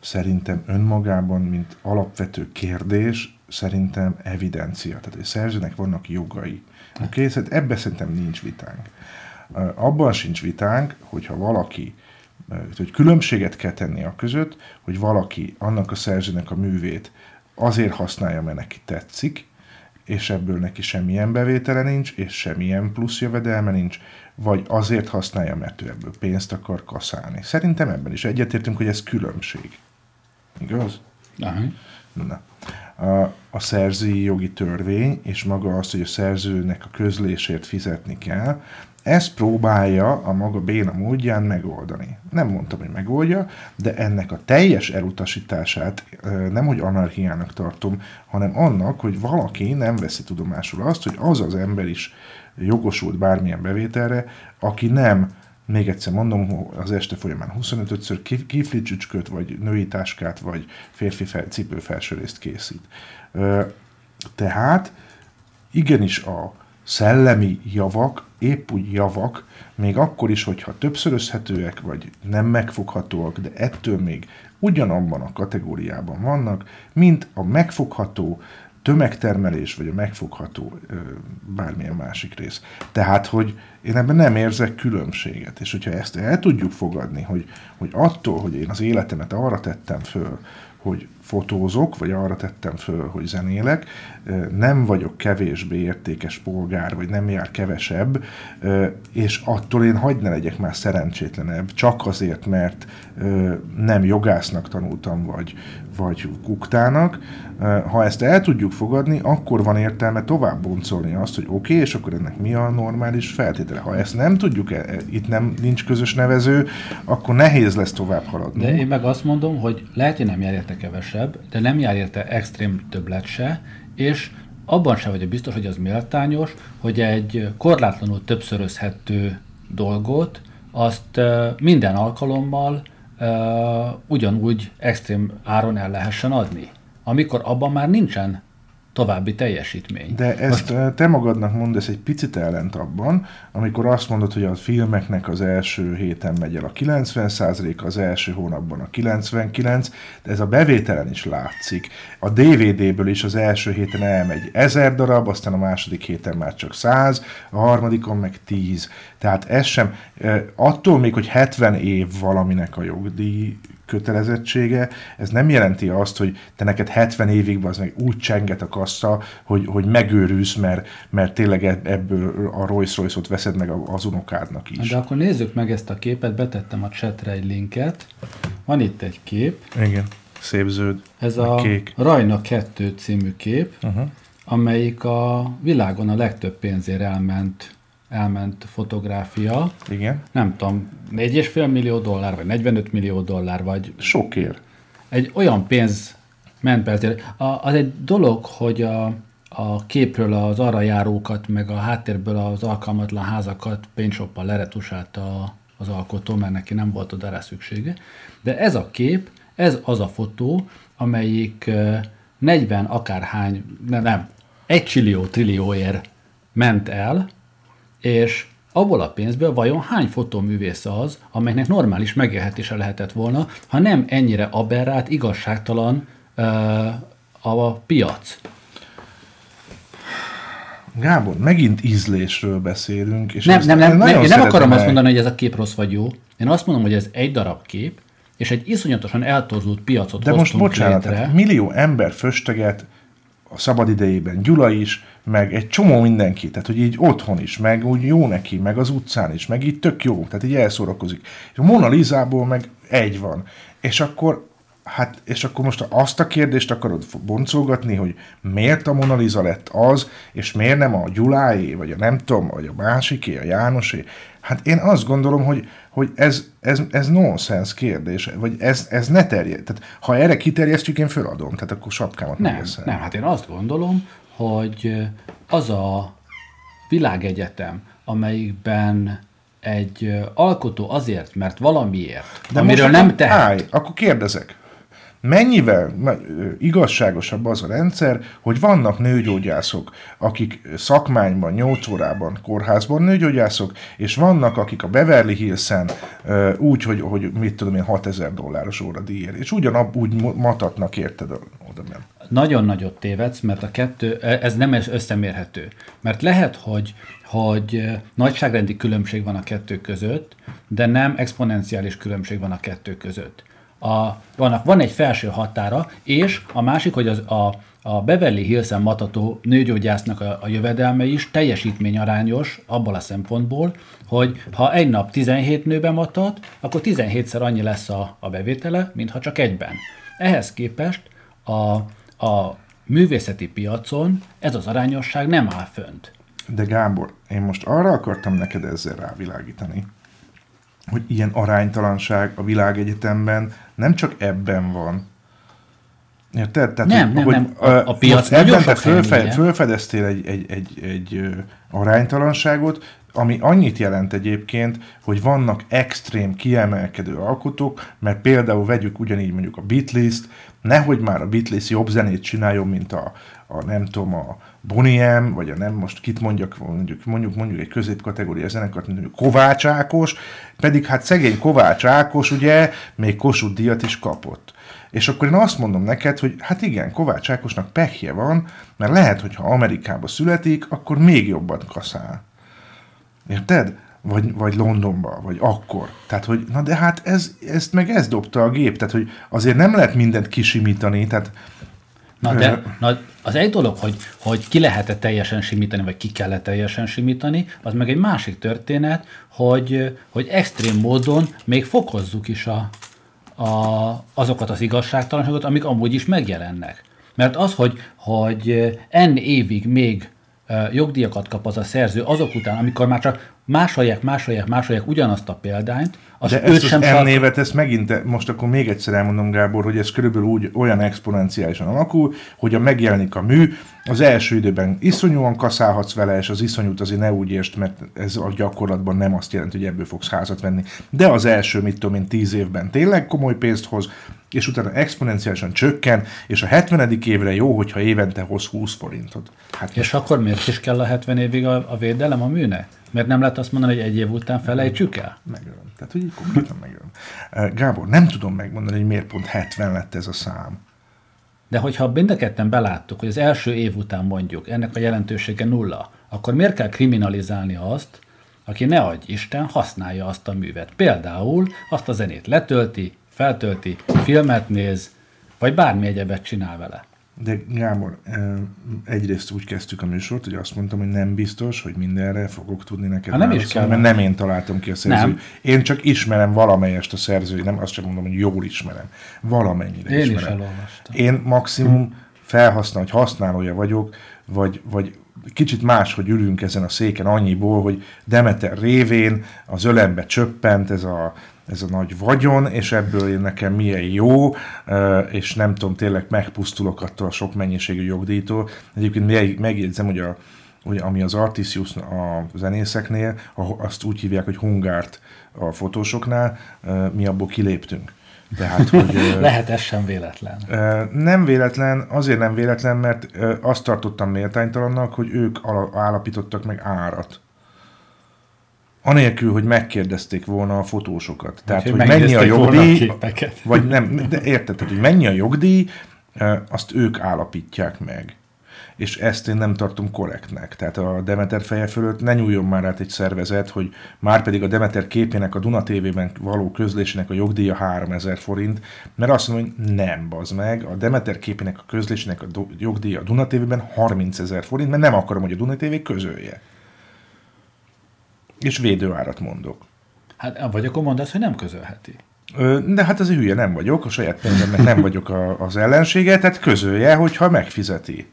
szerintem önmagában, mint alapvető kérdés, szerintem evidencia. Tehát egy szerzőnek vannak jogai. Oké, okay? szóval ebben szerintem nincs vitánk. Abban sincs vitánk, hogyha valaki, hogy különbséget kell tenni a között, hogy valaki annak a szerzőnek a művét azért használja, mert neki tetszik, és ebből neki semmilyen bevétele nincs, és semmilyen plusz jövedelme nincs, vagy azért használja, mert ő ebből pénzt akar kaszálni. Szerintem ebben is egyetértünk, hogy ez különbség. Igaz? Aha. Na. A, a szerzői jogi törvény, és maga az, hogy a szerzőnek a közlésért fizetni kell, ezt próbálja a maga béna módján megoldani. Nem mondtam, hogy megoldja, de ennek a teljes elutasítását nem, hogy anarchiának tartom, hanem annak, hogy valaki nem veszi tudomásul azt, hogy az az ember is jogosult bármilyen bevételre, aki nem még egyszer mondom, az este folyamán 25-ször kifli csücsköt, vagy női táskát, vagy férfi fel, cipőfelsőrészt készít. Ö, Tehát igenis a szellemi javak, épp úgy javak, még akkor is, hogyha többszörözhetőek, vagy nem megfoghatóak, de ettől még ugyanabban a kategóriában vannak, mint a megfogható tömegtermelés, vagy a megfogható bármilyen másik rész. Tehát, hogy én ebben nem érzek különbséget, és hogyha ezt el tudjuk fogadni, hogy, hogy attól, hogy én az életemet arra tettem föl, hogy fotózok, vagy arra tettem föl, hogy zenélek, nem vagyok kevésbé értékes polgár, vagy nem jár kevesebb, és attól én hagyd ne legyek már szerencsétlenebb, csak azért, mert nem jogásznak tanultam, vagy, vagy kuktának. Ha ezt el tudjuk fogadni, akkor van értelme tovább boncolni azt, hogy oké, okay, és akkor ennek mi a normális feltétele. Ha ezt nem tudjuk, e- e- itt nem nincs közös nevező, akkor nehéz lesz tovább haladni. De én meg azt mondom, hogy lehet, hogy nem jár érte kevesebb, de nem jár érte extrém többlet se, és abban sem vagyok biztos, hogy az méltányos, hogy egy korlátlanul többszörözhető dolgot, azt minden alkalommal ugyanúgy extrém áron el lehessen adni, amikor abban már nincsen további teljesítmény. De ezt Most... te magadnak mondasz egy picit ellent abban, amikor azt mondod, hogy a filmeknek az első héten megy el a 90%, az első hónapban a 99, de ez a bevételen is látszik. A DVD-ből is az első héten elmegy 1000 darab, aztán a második héten már csak 100, a harmadikon meg 10. Tehát ez sem, eh, attól még, hogy 70 év valaminek a jogdíj kötelezettsége, ez nem jelenti azt, hogy te neked 70 évig az meg úgy csenget a kassa, hogy, hogy megőrülsz, mert, mert tényleg eb- ebből a Rolls Royce-ot veszed meg az unokádnak is. De akkor nézzük meg ezt a képet, betettem a chatre egy linket. Van itt egy kép, Igen, szép zöld, ez a kék. Rajna 2 című kép, Uh-huh. amelyik a világon a legtöbb pénzért elment, elment fotográfia. Igen, Nem tudom, 4,5 millió dollár, vagy 45 millió dollár, vagy sokért. egy olyan pénz ment. A, az egy dolog, hogy a, a képről az arra járókat, meg a háttérből az alkalmatlan házakat paintshop-pal leretusálta az alkotó, mert neki nem volt oda rá szüksége. De ez a kép, ez az a fotó, amelyik ö, 40 akárhány, nem, nem, egy csillió trillióért ment el, és abból a pénzből vajon hány fotóművész az, amelynek normális megélhetése lehetett volna, ha nem ennyire aberrált, igazságtalan ö, a piac. Gábor, megint ízlésről beszélünk. És Nem, nem, nem, nem, én nem akarom azt el- mondani, hogy ez a kép rossz vagy jó. Én azt mondom, hogy ez egy darab kép, és egy iszonyatosan eltorzult piacot De most bocsánat, létre. hát millió ember fösteget a szabad idejében, Gyula is, meg egy csomó mindenki, tehát hogy így otthon is, meg úgy jó neki, meg az utcán is, meg így tök jó, tehát így elszórakozik. És a Mona Lisából meg egy van. És akkor Hát, és akkor most azt a kérdést akarod boncolgatni, hogy miért a Mona Lisa lett az, és miért nem a Gyuláé, vagy a nem tudom, vagy a másiké, a Jánosé. Hát én azt gondolom, hogy, hogy ez, ez, ez nonsens kérdés, vagy ez, ez ne terjed. Tehát ha erre kiterjesztjük, én föladom, tehát akkor sapkámat Nem, megeszem. nem, hát én azt gondolom, hogy az a világegyetem, amelyikben egy alkotó azért, mert valamiért, De amiről most nem tehet, Állj, akkor kérdezek. Mennyivel igazságosabb az a rendszer, hogy vannak nőgyógyászok, akik szakmányban, 8 órában, kórházban nőgyógyászok, és vannak, akik a Beverly Hills-en ö, úgy, hogy, hogy mit tudom én, 6000 dolláros óradíjért, és ugyanab úgy matatnak, érted, oda nem. nagyon nagyot tévedsz, mert a kettő, ez nem összemérhető. Mert lehet, hogy, hogy nagyságrendi különbség van a kettő között, de nem exponenciális különbség van a kettő között. A, vannak, van egy felső határa, és a másik, hogy az, a, a Beverly Hills-en matató nőgyógyásznak a, a jövedelme is teljesítményarányos abból a szempontból, hogy ha egy nap 17 nőbe matat, akkor 17-szer annyi lesz a, a bevétele, mint ha csak egyben. Ehhez képest a, a művészeti piacon ez az arányosság nem áll fönt. De Gábor, én most arra akartam neked ezzel rávilágítani, hogy ilyen aránytalanság a világegyetemben nem csak ebben van. Érted? Tehát, Nem, hogy- nem, nem. A- a piac ebben te fölfe, fölfedeztél egy, egy, egy, egy aránytalanságot, ami annyit jelent egyébként, hogy vannak extrém kiemelkedő alkotók, mert például vegyük ugyanígy mondjuk a Beatles-t, nehogy már a Beatles jobb zenét csináljon, mint a, a nem tudom, a Bonnie M, vagy a nem, most kit mondjak, mondjuk, mondjuk, mondjuk egy középkategória zenekart, mondjuk Kovács Ákos, pedig hát szegény Kovács Ákos ugye még Kossuth díjat is kapott. És akkor én azt mondom neked, hogy hát igen, Kovács Ákosnak pehje van, mert lehet, hogy ha Amerikába születik, akkor még jobban kaszál. Érted? Vagy, vagy Londonba, vagy akkor. Tehát, hogy na de hát ez, ezt meg ez dobta a gép. Tehát, hogy azért nem lehet mindent kisimítani. Tehát Na, de na, az egy dolog, hogy, hogy ki lehet-e teljesen simítani, vagy ki kell teljesen simítani, az meg egy másik történet, hogy, hogy extrém módon még fokozzuk is a, a, azokat az igazságtalanságokat, amik amúgy is megjelennek. Mert az, hogy, hogy N évig még jogdíjakat kap az a szerző azok után, amikor már csak másolják, másolják, másolják ugyanazt a példányt, az De ezt sem az tart- névet, ezt megint, most akkor még egyszer elmondom, Gábor, hogy ez körülbelül úgy olyan exponenciálisan alakul, hogy a megjelenik a mű, az első időben iszonyúan kaszálhatsz vele, és az iszonyút azért ne úgy értsd, mert ez a gyakorlatban nem azt jelenti, hogy ebből fogsz házat venni. De az első, mit tudom én, tíz évben tényleg komoly pénzt hoz, és utána exponenciálisan csökken, és a 70. évre jó, hogyha évente hoz 20 forintot. Hát És akkor miért is kell a 70 évig a, a védelem a műne? Miért nem lehet azt mondani, hogy egy év után felejtsük el? megölöm. Tehát, hogy így konkrétan megölöm. Gábor, nem tudom megmondani, hogy miért pont 70 lett ez a szám. De hogyha mind a ketten beláttuk, hogy az első év után mondjuk ennek a jelentősége nulla, akkor miért kell kriminalizálni azt, aki ne adj Isten, használja azt a művet. Például azt a zenét letölti, feltölti, filmet néz, vagy bármi egyebet csinál vele. De Gábor, egyrészt úgy kezdtük a műsort, hogy azt mondtam, hogy nem biztos, hogy mindenre fogok tudni neked Hát nem is kell. mert nem én találtam ki a szerzőt. Nem. Én csak ismerem valamelyest a szerzőt, nem azt sem mondom, hogy jól ismerem. Valamennyire Én is ismerem. elolvastam. Én maximum felhasznál, hogy használója vagyok, vagy, vagy kicsit más, hogy ülünk ezen a széken annyiból, hogy Demeter révén az ölembe csöppent ez a, ez a nagy vagyon, és ebből én nekem milyen jó, és nem tudom, tényleg megpusztulok attól a sok mennyiségű jogdíjtól. Egyébként meg- megjegyzem, hogy, a, hogy ami az Artisius a zenészeknél, azt úgy hívják, hogy hungárt a fotósoknál, mi abból kiléptünk. Tehát, <laughs> hogy, eh, Lehet ez sem véletlen. Nem véletlen, azért nem véletlen, mert azt tartottam méltánytalannak, hogy ők ala- állapítottak meg árat. Anélkül, hogy megkérdezték volna a fotósokat. Tehát, hogy hogy mennyi a a jogdíj, képeket. vagy nem, de érted, tehát, hogy mennyi a jogdíj, azt ők állapítják meg. És ezt én nem tartom korrektnek. Tehát a Demeter feje fölött ne nyúljon már át egy szervezet, hogy már pedig a Demeter képének a Duna TV-ben való közlésének a jogdíja 3000 forint, mert azt mondom, hogy nem, bazd meg, a Demeter képének a közlésének a do- jogdíja a Duna TV-ben 30 ezer forint, mert nem akarom, hogy a Duna TV közölje. És védőárat mondok. Hát vagy akkor mondd azt, hogy nem közölheti. De hát az hülye nem vagyok, a saját pénzemnek nem vagyok a, az ellensége, tehát közölje, hogyha megfizeti.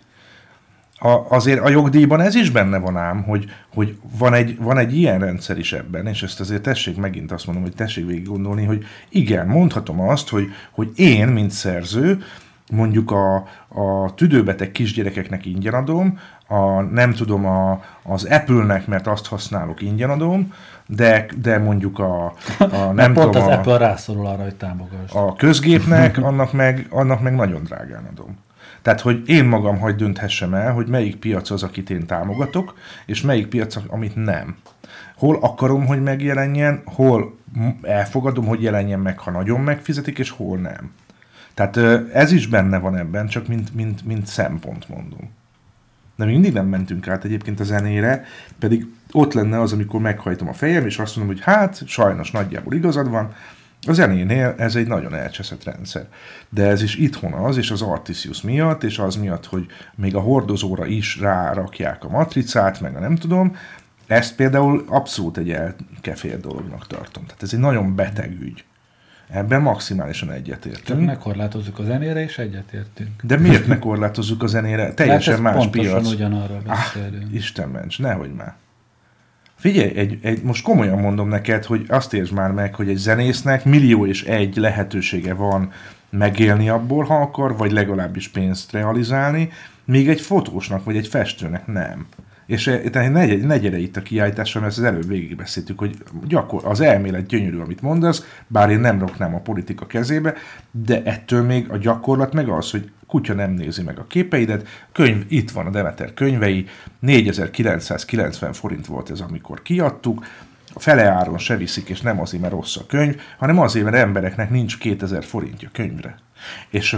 A, azért a jogdíjban ez is benne van ám, hogy, hogy van, egy, van egy ilyen rendszer is ebben, és ezt azért tessék megint azt mondom, hogy tessék végig gondolni, hogy igen, mondhatom azt, hogy, hogy én, mint szerző, mondjuk a, a tüdőbeteg kisgyerekeknek ingyen adom, a, nem tudom, a, az Apple-nek, mert azt használok ingyen adom, de, de mondjuk a, a <laughs> nem pont tudom, az a, Apple rászorul arra, hogy támogass. a közgépnek, annak meg, annak meg nagyon drágán adom. Tehát, hogy én magam hagy dönthessem el, hogy melyik piac az, akit én támogatok, és melyik piac, amit nem. Hol akarom, hogy megjelenjen, hol elfogadom, hogy jelenjen meg, ha nagyon megfizetik, és hol nem. Tehát ez is benne van ebben, csak mint, mint, mint szempont mondom. De még mindig nem mentünk át egyébként a zenére, pedig ott lenne az, amikor meghajtom a fejem, és azt mondom, hogy hát, sajnos nagyjából igazad van, a zenénél ez egy nagyon elcseszett rendszer. De ez is itthon az, és az Artisius miatt, és az miatt, hogy még a hordozóra is rárakják a matricát, meg a nem tudom, ezt például abszolút egy elkefér dolognak tartom. Tehát ez egy nagyon beteg ügy. Ebben maximálisan Csak egyetértünk. ne korlátozzuk a zenére, és egyetértünk. De miért ne korlátozzuk a zenére? Teljesen Hát ez más pontosan piac. ugyanarról Ah, beszélünk. Isten ments, nehogy már. Figyelj, egy, egy, most komolyan mondom neked, hogy azt értsd már meg, hogy egy zenésznek millió és egy lehetősége van megélni abból, ha akar, vagy legalábbis pénzt realizálni, míg egy fotósnak vagy egy festőnek nem. És e- tehát ne, ne gyere itt a kiállításra, mert ezt az előbb végigbeszéltük, hogy gyakor, az elmélet gyönyörű, amit mondasz, bár én nem raknám a politika kezébe, de ettől még a gyakorlat meg az, hogy kutya nem nézi meg a képeidet, könyv, itt van a Demeter könyvei, 4990 forint volt ez, amikor kiadtuk, a fele áron se viszik, és nem azért, mert rossz a könyv, hanem azért, mert embereknek nincs 2000 forintja könyvre. És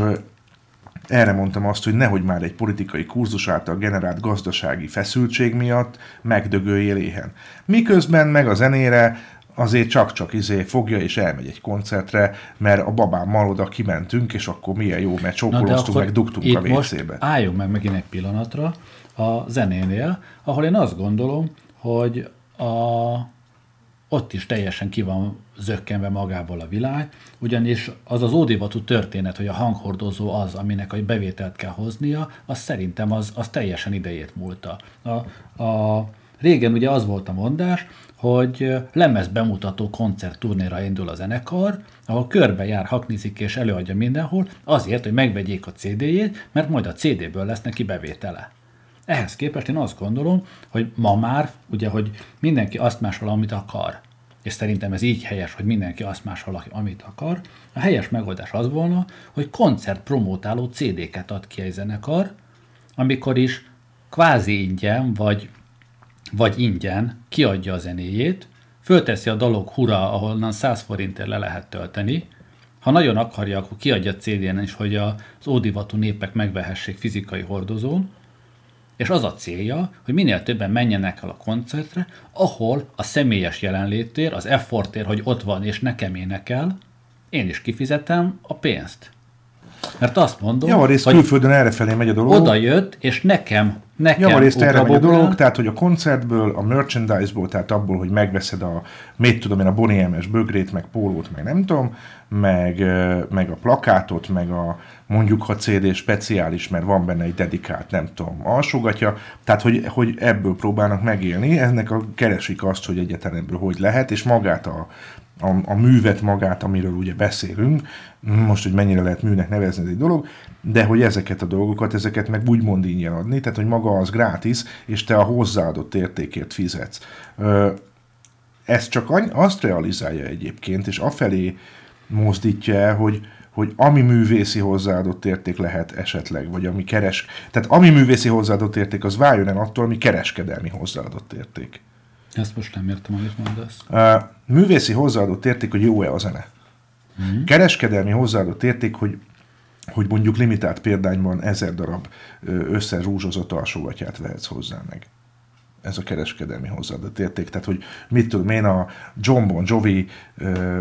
erre mondtam azt, hogy nehogy már egy politikai kurzus által generált gazdasági feszültség miatt megdögöljél éhen. Miközben meg a zenére azért csak-csak izé fogja és elmegy egy koncertre, mert a babámmal oda kimentünk, és akkor milyen jó, mert akkor meg dugtunk a WC-be. álljunk meg megint egy pillanatra a zenénél, ahol én azt gondolom, hogy a, ott is teljesen ki van zökkenve magából a világ, ugyanis az az ódivatú történet, hogy a hanghordozó az, aminek a bevételt kell hoznia, az szerintem az, az teljesen idejét múlta. A, a, régen ugye az volt a mondás, hogy lemez bemutató koncertturnéra indul a zenekar, ahol körbe jár, haknizik és előadja mindenhol, azért, hogy megvegyék a CD-jét, mert majd a CD-ből lesz neki bevétele. Ehhez képest én azt gondolom, hogy ma már, ugye, hogy mindenki azt másol, amit akar, és szerintem ez így helyes, hogy mindenki azt másol, amit akar, a helyes megoldás az volna, hogy koncert promótáló CD-ket ad ki egy zenekar, amikor is kvázi ingyen, vagy, vagy ingyen kiadja a zenéjét, fölteszi a dalok hura, ahonnan 100 forintért le lehet tölteni, ha nagyon akarja, akkor kiadja CD-en is, hogy az ódivatú népek megvehessék fizikai hordozón, és az a célja, hogy minél többen menjenek el a koncertre, ahol a személyes jelenlétér, az effortér, hogy ott van és nekem énekel, én is kifizetem a pénzt. Mert azt mondom, Javarészt hogy külföldön errefelé megy a dolog. oda jött, és nekem, nekem Javarészt erre megy a dolog, tehát hogy a koncertből, a merchandise-ból, tehát abból, hogy megveszed a, mit tudom én, a Bonnie M-es bögrét, meg pólót, meg nem tudom, meg, meg a plakátot, meg a mondjuk, ha CD speciális, mert van benne egy dedikált, nem tudom, alsógatja, tehát hogy, hogy ebből próbálnak megélni, ennek a, keresik azt, hogy egyetlen ebből hogy lehet, és magát a, a, a művet magát, amiről ugye beszélünk, most, hogy mennyire lehet műnek nevezni, ez egy dolog, de hogy ezeket a dolgokat, ezeket meg úgymond ingyen adni, tehát hogy maga az gratis, és te a hozzáadott értékért fizetsz. Ez csak azt realizálja egyébként, és afelé mozdítja el, hogy, hogy ami művészi hozzáadott érték lehet esetleg, vagy ami keres... Tehát ami művészi hozzáadott érték, az váljon el attól, ami kereskedelmi hozzáadott érték. Ezt most nem értem, amit mondasz. Uh, művészi hozzáadott érték, hogy jó-e a zene. Mm. Kereskedelmi hozzáadott érték, hogy hogy mondjuk limitált példányban ezer darab összerúzsozott alsógatját vehetsz hozzá meg. Ez a kereskedelmi hozzáadott érték. Tehát, hogy mit tudom én, a John Bon Jovi ö,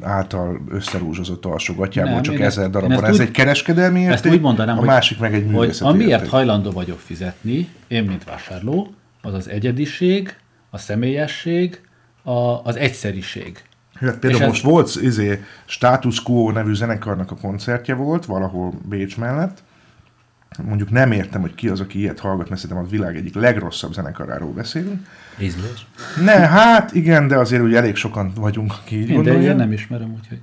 által összerúzsozott alsógatjából Nem, csak ezer én darab ezt van. Ez úgy- egy kereskedelmi érték, Ezt úgy mondanám, a hogy, másik meg egy hogy művészeti amiért érték. hajlandó vagyok fizetni, én, mint vásárló, az az egyediség, a személyesség, a, az egyszeriség. Hát például És most volt izé, Status Quo nevű zenekarnak a koncertje volt, valahol Bécs mellett. Mondjuk nem értem, hogy ki az, aki ilyet hallgat, mert szerintem a világ egyik legrosszabb zenekaráról beszélünk. Ízlés? Ne, hát igen, de azért ugye elég sokan vagyunk, aki így Én, de én gondolja. nem ismerem, úgyhogy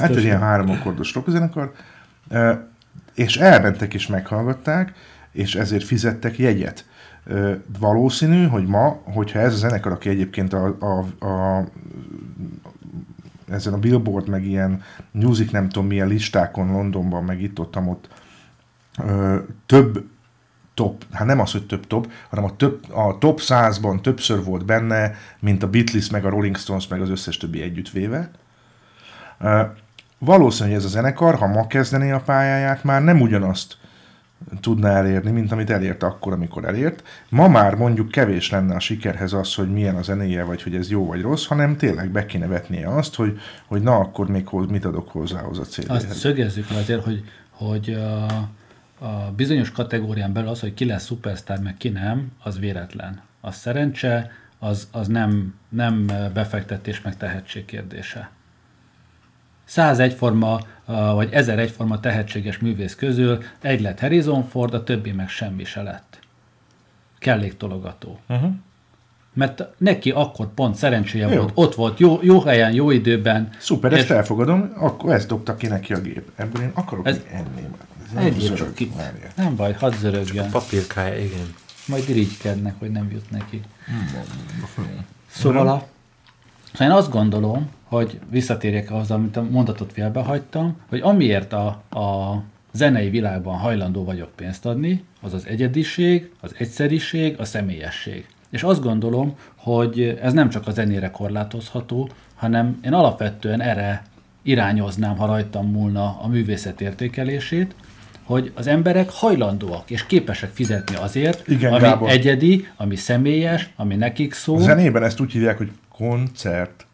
Hát egy ilyen három akkordos rockzenekar. És elmentek és meghallgatták, és ezért fizettek jegyet. Valószínű, hogy ma, hogyha ez a zenekar, aki egyébként a, a, a ezen a Billboard, meg ilyen music, nem tudom milyen listákon Londonban, meg itt ott, ott ö, több top, hát nem az, hogy több top, hanem a, több, a top 100-ban többször volt benne, mint a Beatles, meg a Rolling Stones, meg az összes többi együttvéve. Ö, Valószínű, hogy ez a zenekar, ha ma kezdené a pályáját, már nem ugyanazt tudná elérni, mint amit elért akkor, amikor elért. Ma már mondjuk kevés lenne a sikerhez az, hogy milyen a zenéje, vagy hogy ez jó vagy rossz, hanem tényleg be kéne vetnie azt, hogy, hogy na, akkor még hoz, mit adok hozzához a Azt CD-hez. szögezzük le azért, hogy, hogy a, a bizonyos kategórián belül az, hogy ki lesz szupersztár, meg ki nem, az véletlen. Az szerencse, az, az nem, nem befektetés, meg tehetség kérdése. 100 egyforma, a- vagy 1000 egyforma tehetséges művész közül egy lett Harrison Ford, a többi meg semmi se lett. Kelléktologató. Uh-huh. Mert neki akkor pont szerencséje Jó. volt, ott volt, jó, jó helyen, jó időben. Szuper, és ezt elfogadom, akkor ezt dobta ki neki a gép. Ebből én akarok Ez- enni. Ez nem Egy zörög, ki. Nem baj, hadd zörögjön. Papírkája, igen. Majd irigykednek, hogy nem jut neki. Szóval, a, szóval én azt gondolom, hogy visszatérjek ahhoz, amit a mondatot félbehagytam, hogy amiért a, a zenei világban hajlandó vagyok pénzt adni, az az egyediség, az egyszeriség, a személyesség. És azt gondolom, hogy ez nem csak a zenére korlátozható, hanem én alapvetően erre irányoznám, ha rajtam múlna a művészet értékelését, hogy az emberek hajlandóak és képesek fizetni azért, Igen, ami Gábor. egyedi, ami személyes, ami nekik A szól. zenében ezt úgy hívják, hogy koncert.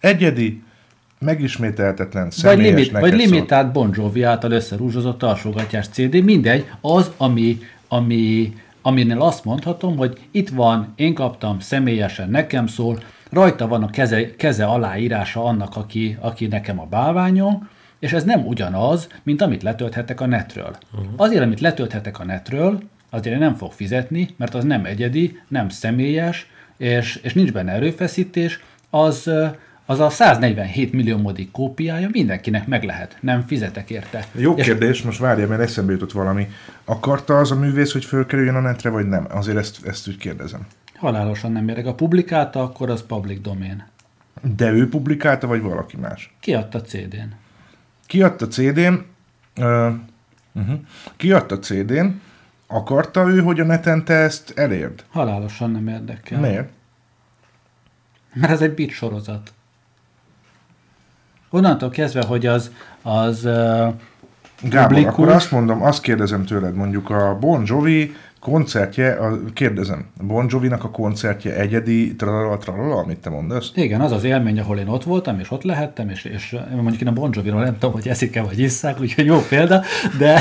Egyedi, megismételhetetlen, Vagy, limit, vagy szól. limitált Bon Jovi által összerúzsozott alsógatjás CD, mindegy, az, ami, ami, aminél azt mondhatom, hogy itt van, én kaptam, személyesen nekem szól, rajta van a keze, keze aláírása annak, aki, aki nekem a bálványom, és ez nem ugyanaz, mint amit letölthetek a netről. Uh-huh. Azért, amit letölthetek a netről, azért nem fog fizetni, mert az nem egyedi, nem személyes, és, és nincs benne erőfeszítés, az, az a 147 milliómodik kópiája mindenkinek meg lehet, nem fizetek érte. Jó és kérdés, most várja, mert eszembe jutott valami. Akarta az a művész, hogy fölkerüljön a netre, vagy nem? Azért ezt, ezt úgy kérdezem. halálosan nem érek. A publikálta, akkor az public domain. De ő publikálta, vagy valaki más? Kiadta CD-n. Kiadta CD-n, uh, uh-huh. kiadta CD-n, akarta ő, hogy a neten te ezt elérd? Halálosan nem érdekel. Miért? Mert ez egy bit sorozat. Onnantól kezdve, hogy az, az uh, Gábor, Publikus. akkor azt mondom, azt kérdezem tőled, mondjuk a Bon Jovi koncertje, a, kérdezem, Bon Jovi-nak a koncertje egyedi, tralala, tralala, amit te mondasz? igen, az az élmény, ahol én ott voltam, és ott lehettem, és, és mondjuk én a Bon Jovi-ról nem tudom, hogy eszik-e, vagy isszák, úgyhogy jó példa, de,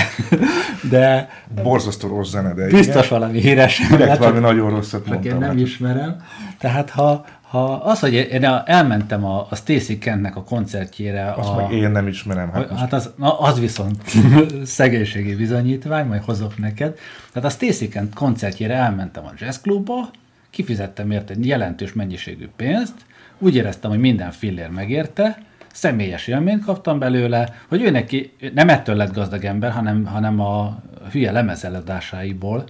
de Borzasztó rossz zene, de biztos valami híres. igen. Direkt valami nagyon rosszat mondtam. én nem hát. ismerem. Tehát ha, ha az, hogy én elmentem a, a Stacy Kentnek a koncertjére, Azt a, meg én nem ismerem. Hát Hát az, na, az viszont <laughs> szegénységi bizonyítvány, majd hozok neked. Tehát a Stacy Kent koncertjére elmentem a jazzklubba, kifizettem érte egy jelentős mennyiségű pénzt, úgy éreztem, hogy minden fillér megérte, személyes élményt kaptam belőle, hogy ő neki nem ettől lett gazdag ember, hanem, hanem a hülye lemezeladásáiból,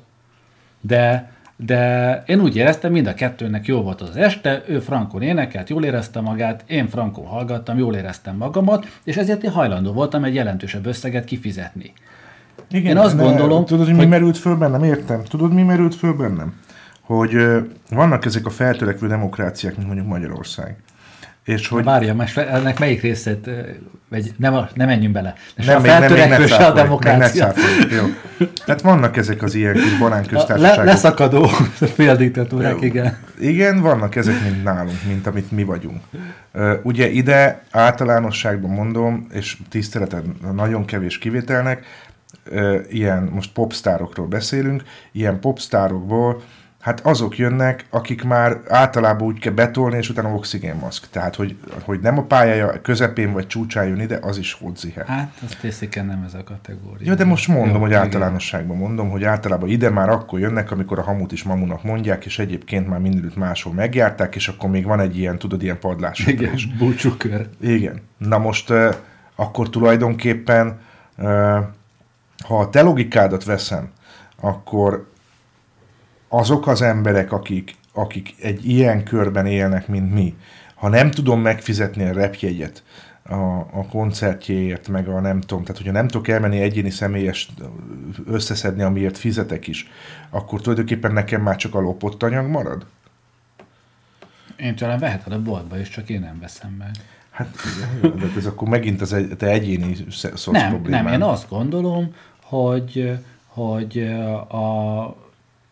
de, de én úgy éreztem, mind a kettőnek jó volt az este, ő frankon énekelt, jól érezte magát, én frankon hallgattam, jól éreztem magamat, és ezért én hajlandó voltam egy jelentősebb összeget kifizetni. Igen, Én azt ne, gondolom, Tudod, hogy mi merült föl bennem? Értem. Tudod, mi merült föl bennem? Hogy ö, vannak ezek a feltörekvő demokráciák, mint mondjuk Magyarország. És hogy Várja, most ennek melyik részét, vagy nem, a- nem menjünk bele. Se nem, a feltörekvő, se a demokrácia. Jó. Tehát vannak ezek az ilyen kis A le, banánköztársaságok. leszakadó <laughs> féldiktatúrák, igen. Igen, vannak ezek, mint nálunk, mint amit mi vagyunk. Ugye ide általánosságban mondom, és tiszteleted nagyon kevés kivételnek, ilyen, most popstárokról beszélünk, ilyen popstárokból Hát azok jönnek, akik már általában úgy kell betolni, és utána oxigénmaszk. Tehát, hogy, hogy nem a pályája közepén vagy csúcsán jön ide, az is hodzihe. Hát, azt tésziken nem ez a kategória. Ja, de most mondom, Jó, hogy igen. általánosságban mondom, hogy általában ide már akkor jönnek, amikor a hamut is mamunak mondják, és egyébként már mindenütt máshol megjárták, és akkor még van egy ilyen, tudod, ilyen padlás. Igen, búcsúkör. Igen. Na most akkor tulajdonképpen, ha a te logikádat veszem, akkor azok az emberek, akik, akik egy ilyen körben élnek, mint mi, ha nem tudom megfizetni a repjegyet a, a koncertjéért, meg a nem tudom, tehát hogyha nem tudok elmenni egyéni személyes összeszedni, amiért fizetek is, akkor tulajdonképpen nekem már csak a lopott anyag marad? Én talán veheted a boltba is, csak én nem veszem meg. Hát jó, de ez akkor megint az egy, te egyéni szosz Nem, problémád. nem, én azt gondolom, hogy, hogy a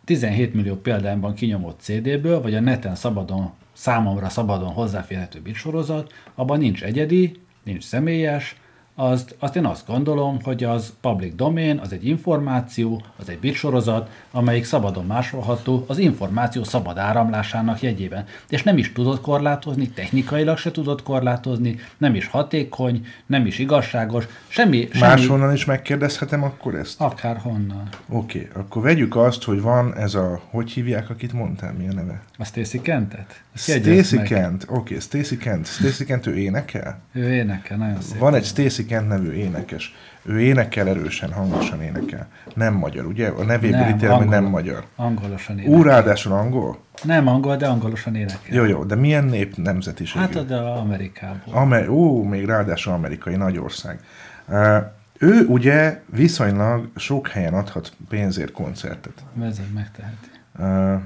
17 millió példányban kinyomott CD-ből, vagy a neten szabadon, számomra szabadon hozzáférhető bit sorozat, abban nincs egyedi, nincs személyes, azt, azt én azt gondolom, hogy az public domain, az egy információ, az egy bit sorozat, amelyik szabadon másolható az információ szabad áramlásának jegyében. És nem is tudod korlátozni, technikailag se tudod korlátozni, nem is hatékony, nem is igazságos, semmi, semmi Máshonnan is megkérdezhetem akkor ezt? akárhonnan. Oké, okay, akkor vegyük azt, hogy van ez a, hogy hívják, akit mondtál, mi a neve? A Stacy Kentet? Stacy. Kent, oké, okay, Stacy Kent. Stacy Kent, ő énekel? Ő énekel, nagyon szép. Van egy Stacy Kent nevű énekes. Ő énekel erősen, hangosan énekel. Nem magyar, ugye? A nevéből Nem, ítélem, hogy nem angol. magyar. Angolosan énekel. Ú, ráadásul angol? Nem angol, de angolosan énekel. Jó, jó, de milyen nép nemzetiség? Hát de Amerikából. Amer- ó, még ráadásul amerikai nagy ország. Uh, ő ugye viszonylag sok helyen adhat pénzért koncertet. Ez megteheti. Uh,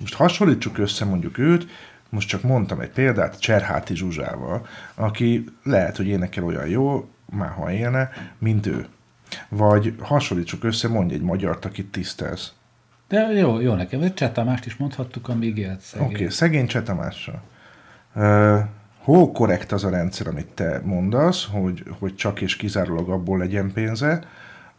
most hasonlítsuk össze mondjuk őt, most csak mondtam egy példát Cserháti Zsuzsával, aki lehet, hogy énekel olyan jó, már ha élne, mint ő. Vagy hasonlítsuk össze, mondj egy magyart, akit tisztelsz. De jó, jó nekem. Vagy Cseh Tamást is mondhattuk, amíg élt szegény. Oké, okay, szegény Cseh Tamással. Uh, hol korrekt az a rendszer, amit te mondasz, hogy, hogy csak és kizárólag abból legyen pénze,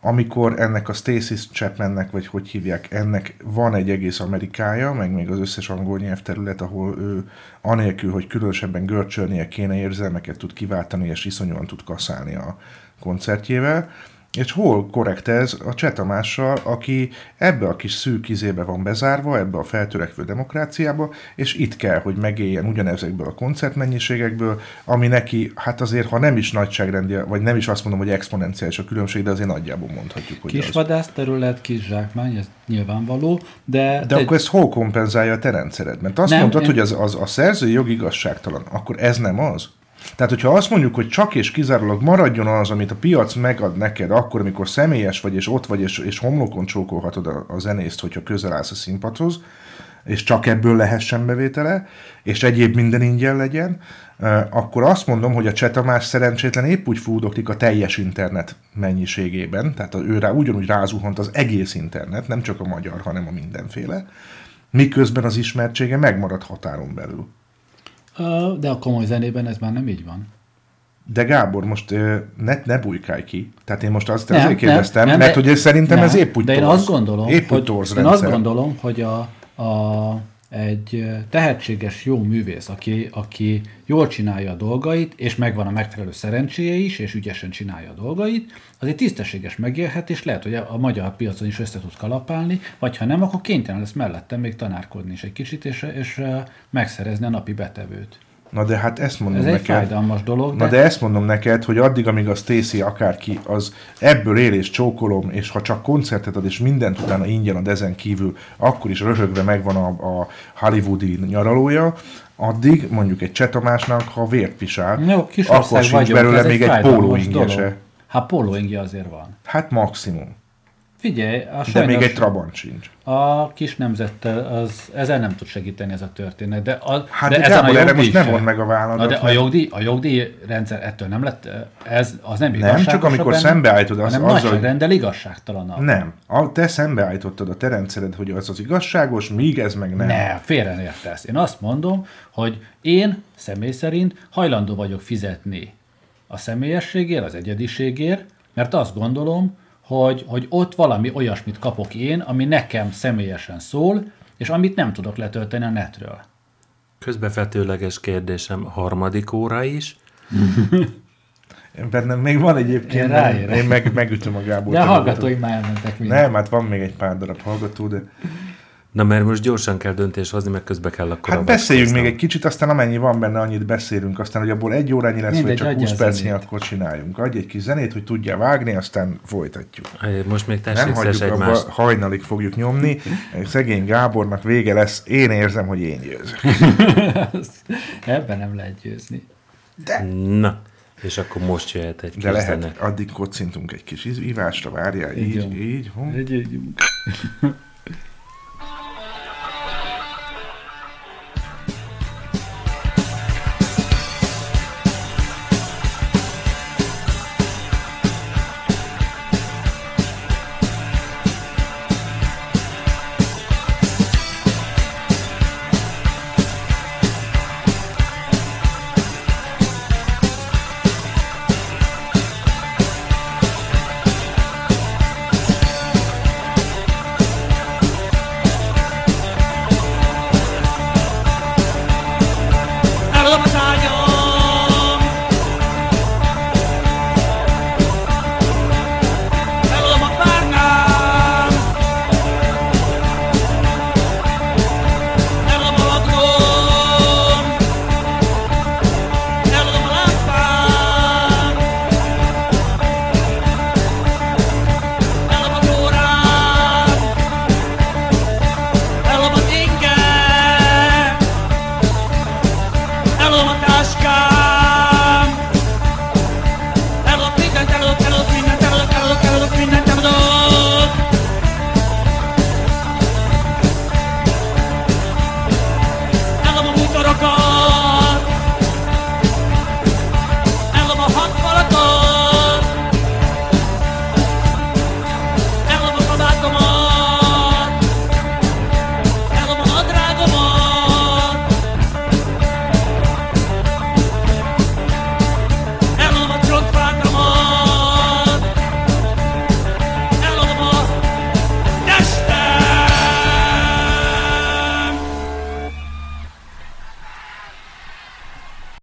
amikor ennek a Stacy Chapmannek, vagy hogy hívják, ennek van egy egész Amerikája, meg még az összes angol nyelvterület, ahol ő anélkül, hogy különösebben görcsölnie kéne érzelmeket tud kiváltani, és iszonyúan tud kaszálni a koncertjével, és hol korrekt ez a Cseh Tamással, aki ebbe a kis szűk izébe van bezárva, ebbe a feltörekvő demokráciába, és itt kell, hogy megéljen ugyanezekből a koncertmennyiségekből, ami neki, hát azért, ha nem is nagyságrendi, vagy nem is azt mondom, hogy exponenciális a különbség, de azért nagyjából mondhatjuk, hogy az. Kisvadász terület, kis zsákmány, ez nyilvánvaló, de... De akkor ezt hol kompenzálja a te rendszered? Mert azt Nem, mondtad, én- hogy az, az a szerzői jog igazságtalan, akkor ez nem az? Tehát, hogyha azt mondjuk, hogy csak és kizárólag maradjon az, amit a piac megad neked, akkor, amikor személyes vagy, és ott vagy, és, és homlokon csókolhatod a, a zenészt, hogyha közel állsz a színpadhoz, és csak ebből lehessen bevétele, és egyéb minden ingyen legyen, akkor azt mondom, hogy a Cseh Tamás szerencsétlen épp úgy fúdoklik a teljes internet mennyiségében, tehát ő rá ugyanúgy rázuhant az egész internet, nem csak a magyar, hanem a mindenféle, miközben az ismertsége megmarad határon belül. De a komoly zenében ez már nem így van. De Gábor, most ne, ne bújkálj ki. Tehát én most azt Nem, azért kérdeztem, nem, mert de- hogy szerintem nem, ez épp úgy De én torz. azt gondolom, épp hogy, én azt gondolom, hogy a, a, egy tehetséges, jó művész, aki, aki jól csinálja a dolgait, és megvan a megfelelő szerencséje is, és ügyesen csinálja a dolgait, az egy tisztességes megélhetés, lehet, hogy a magyar piacon is össze tud kalapálni, vagy ha nem, akkor kénytelen lesz mellettem még tanárkodni is egy kicsit, és, és megszerezni a napi betevőt. Na de hát ezt mondom Ez egy neked. fájdalmas dolog, Na de ezt mondom neked, hogy addig, amíg a Stacy akárki, az ebből él és csókolom, és ha csak koncertet ad, és mindent utána ingyen ad ezen kívül, akkor is röhögve megvan a, a hollywoodi nyaralója, addig mondjuk egy Csetamásnak, ha vért visál, Jó, akkor sincs vagyunk, belőle ez még egy pólóingje se. Hát pólóingje azért van. Hát maximum. Figyelj, a De sajnos még egy Trabant sincs. a kis nemzettel az, ezzel nem tud segíteni ez a történet. De, a, Hát de, de, ezen Gábor, erre most ne se. vond meg a válladat. Na de a jogdíj, a jogdíj rendszer ettől nem lett, ez az nem Nem, igazságos. csak amikor szembeállítod az- hanem azzal, nagyságrendel igazságtalanabb. Nem. A, te szembeállítottad a te rendszered, hogy az az igazságos, míg ez meg nem. Ne, félreértesz. Én azt mondom, hogy én személy szerint hajlandó vagyok fizetni a személyességért, az egyediségért, mert azt gondolom, hogy, hogy ott valami olyasmit kapok én, ami nekem személyesen szól, és amit nem tudok letölteni a netről. Közbefetőleges kérdésem, harmadik óra is? <laughs> Bennem még van egyébként, Én én, ráérek. én meg, megütöm a Gábor. De a hallgatóim már elmentek mind. Nem, hát van még egy pár darab hallgató, de... Na mert most gyorsan kell döntést hozni, mert közbe kell akkor Hát beszéljünk még egy kicsit, aztán amennyi van benne, annyit beszélünk, aztán, hogy abból egy órányi lesz, Mindegy, vagy csak adjál 20 percnyi, akkor csináljunk. Adj egy kis zenét, hogy tudja vágni, aztán folytatjuk. Most még Nem tessék hagyjuk szes abba, egymást. hajnalig fogjuk nyomni. Szegény Gábornak vége lesz, én érzem, hogy én győzök. <laughs> Ebben nem lehet győzni. Na, és akkor most jöhet egy De kis lehet, zene. addig kocintunk egy kis ivásra, várjál, így, Igen. így. Hú. Out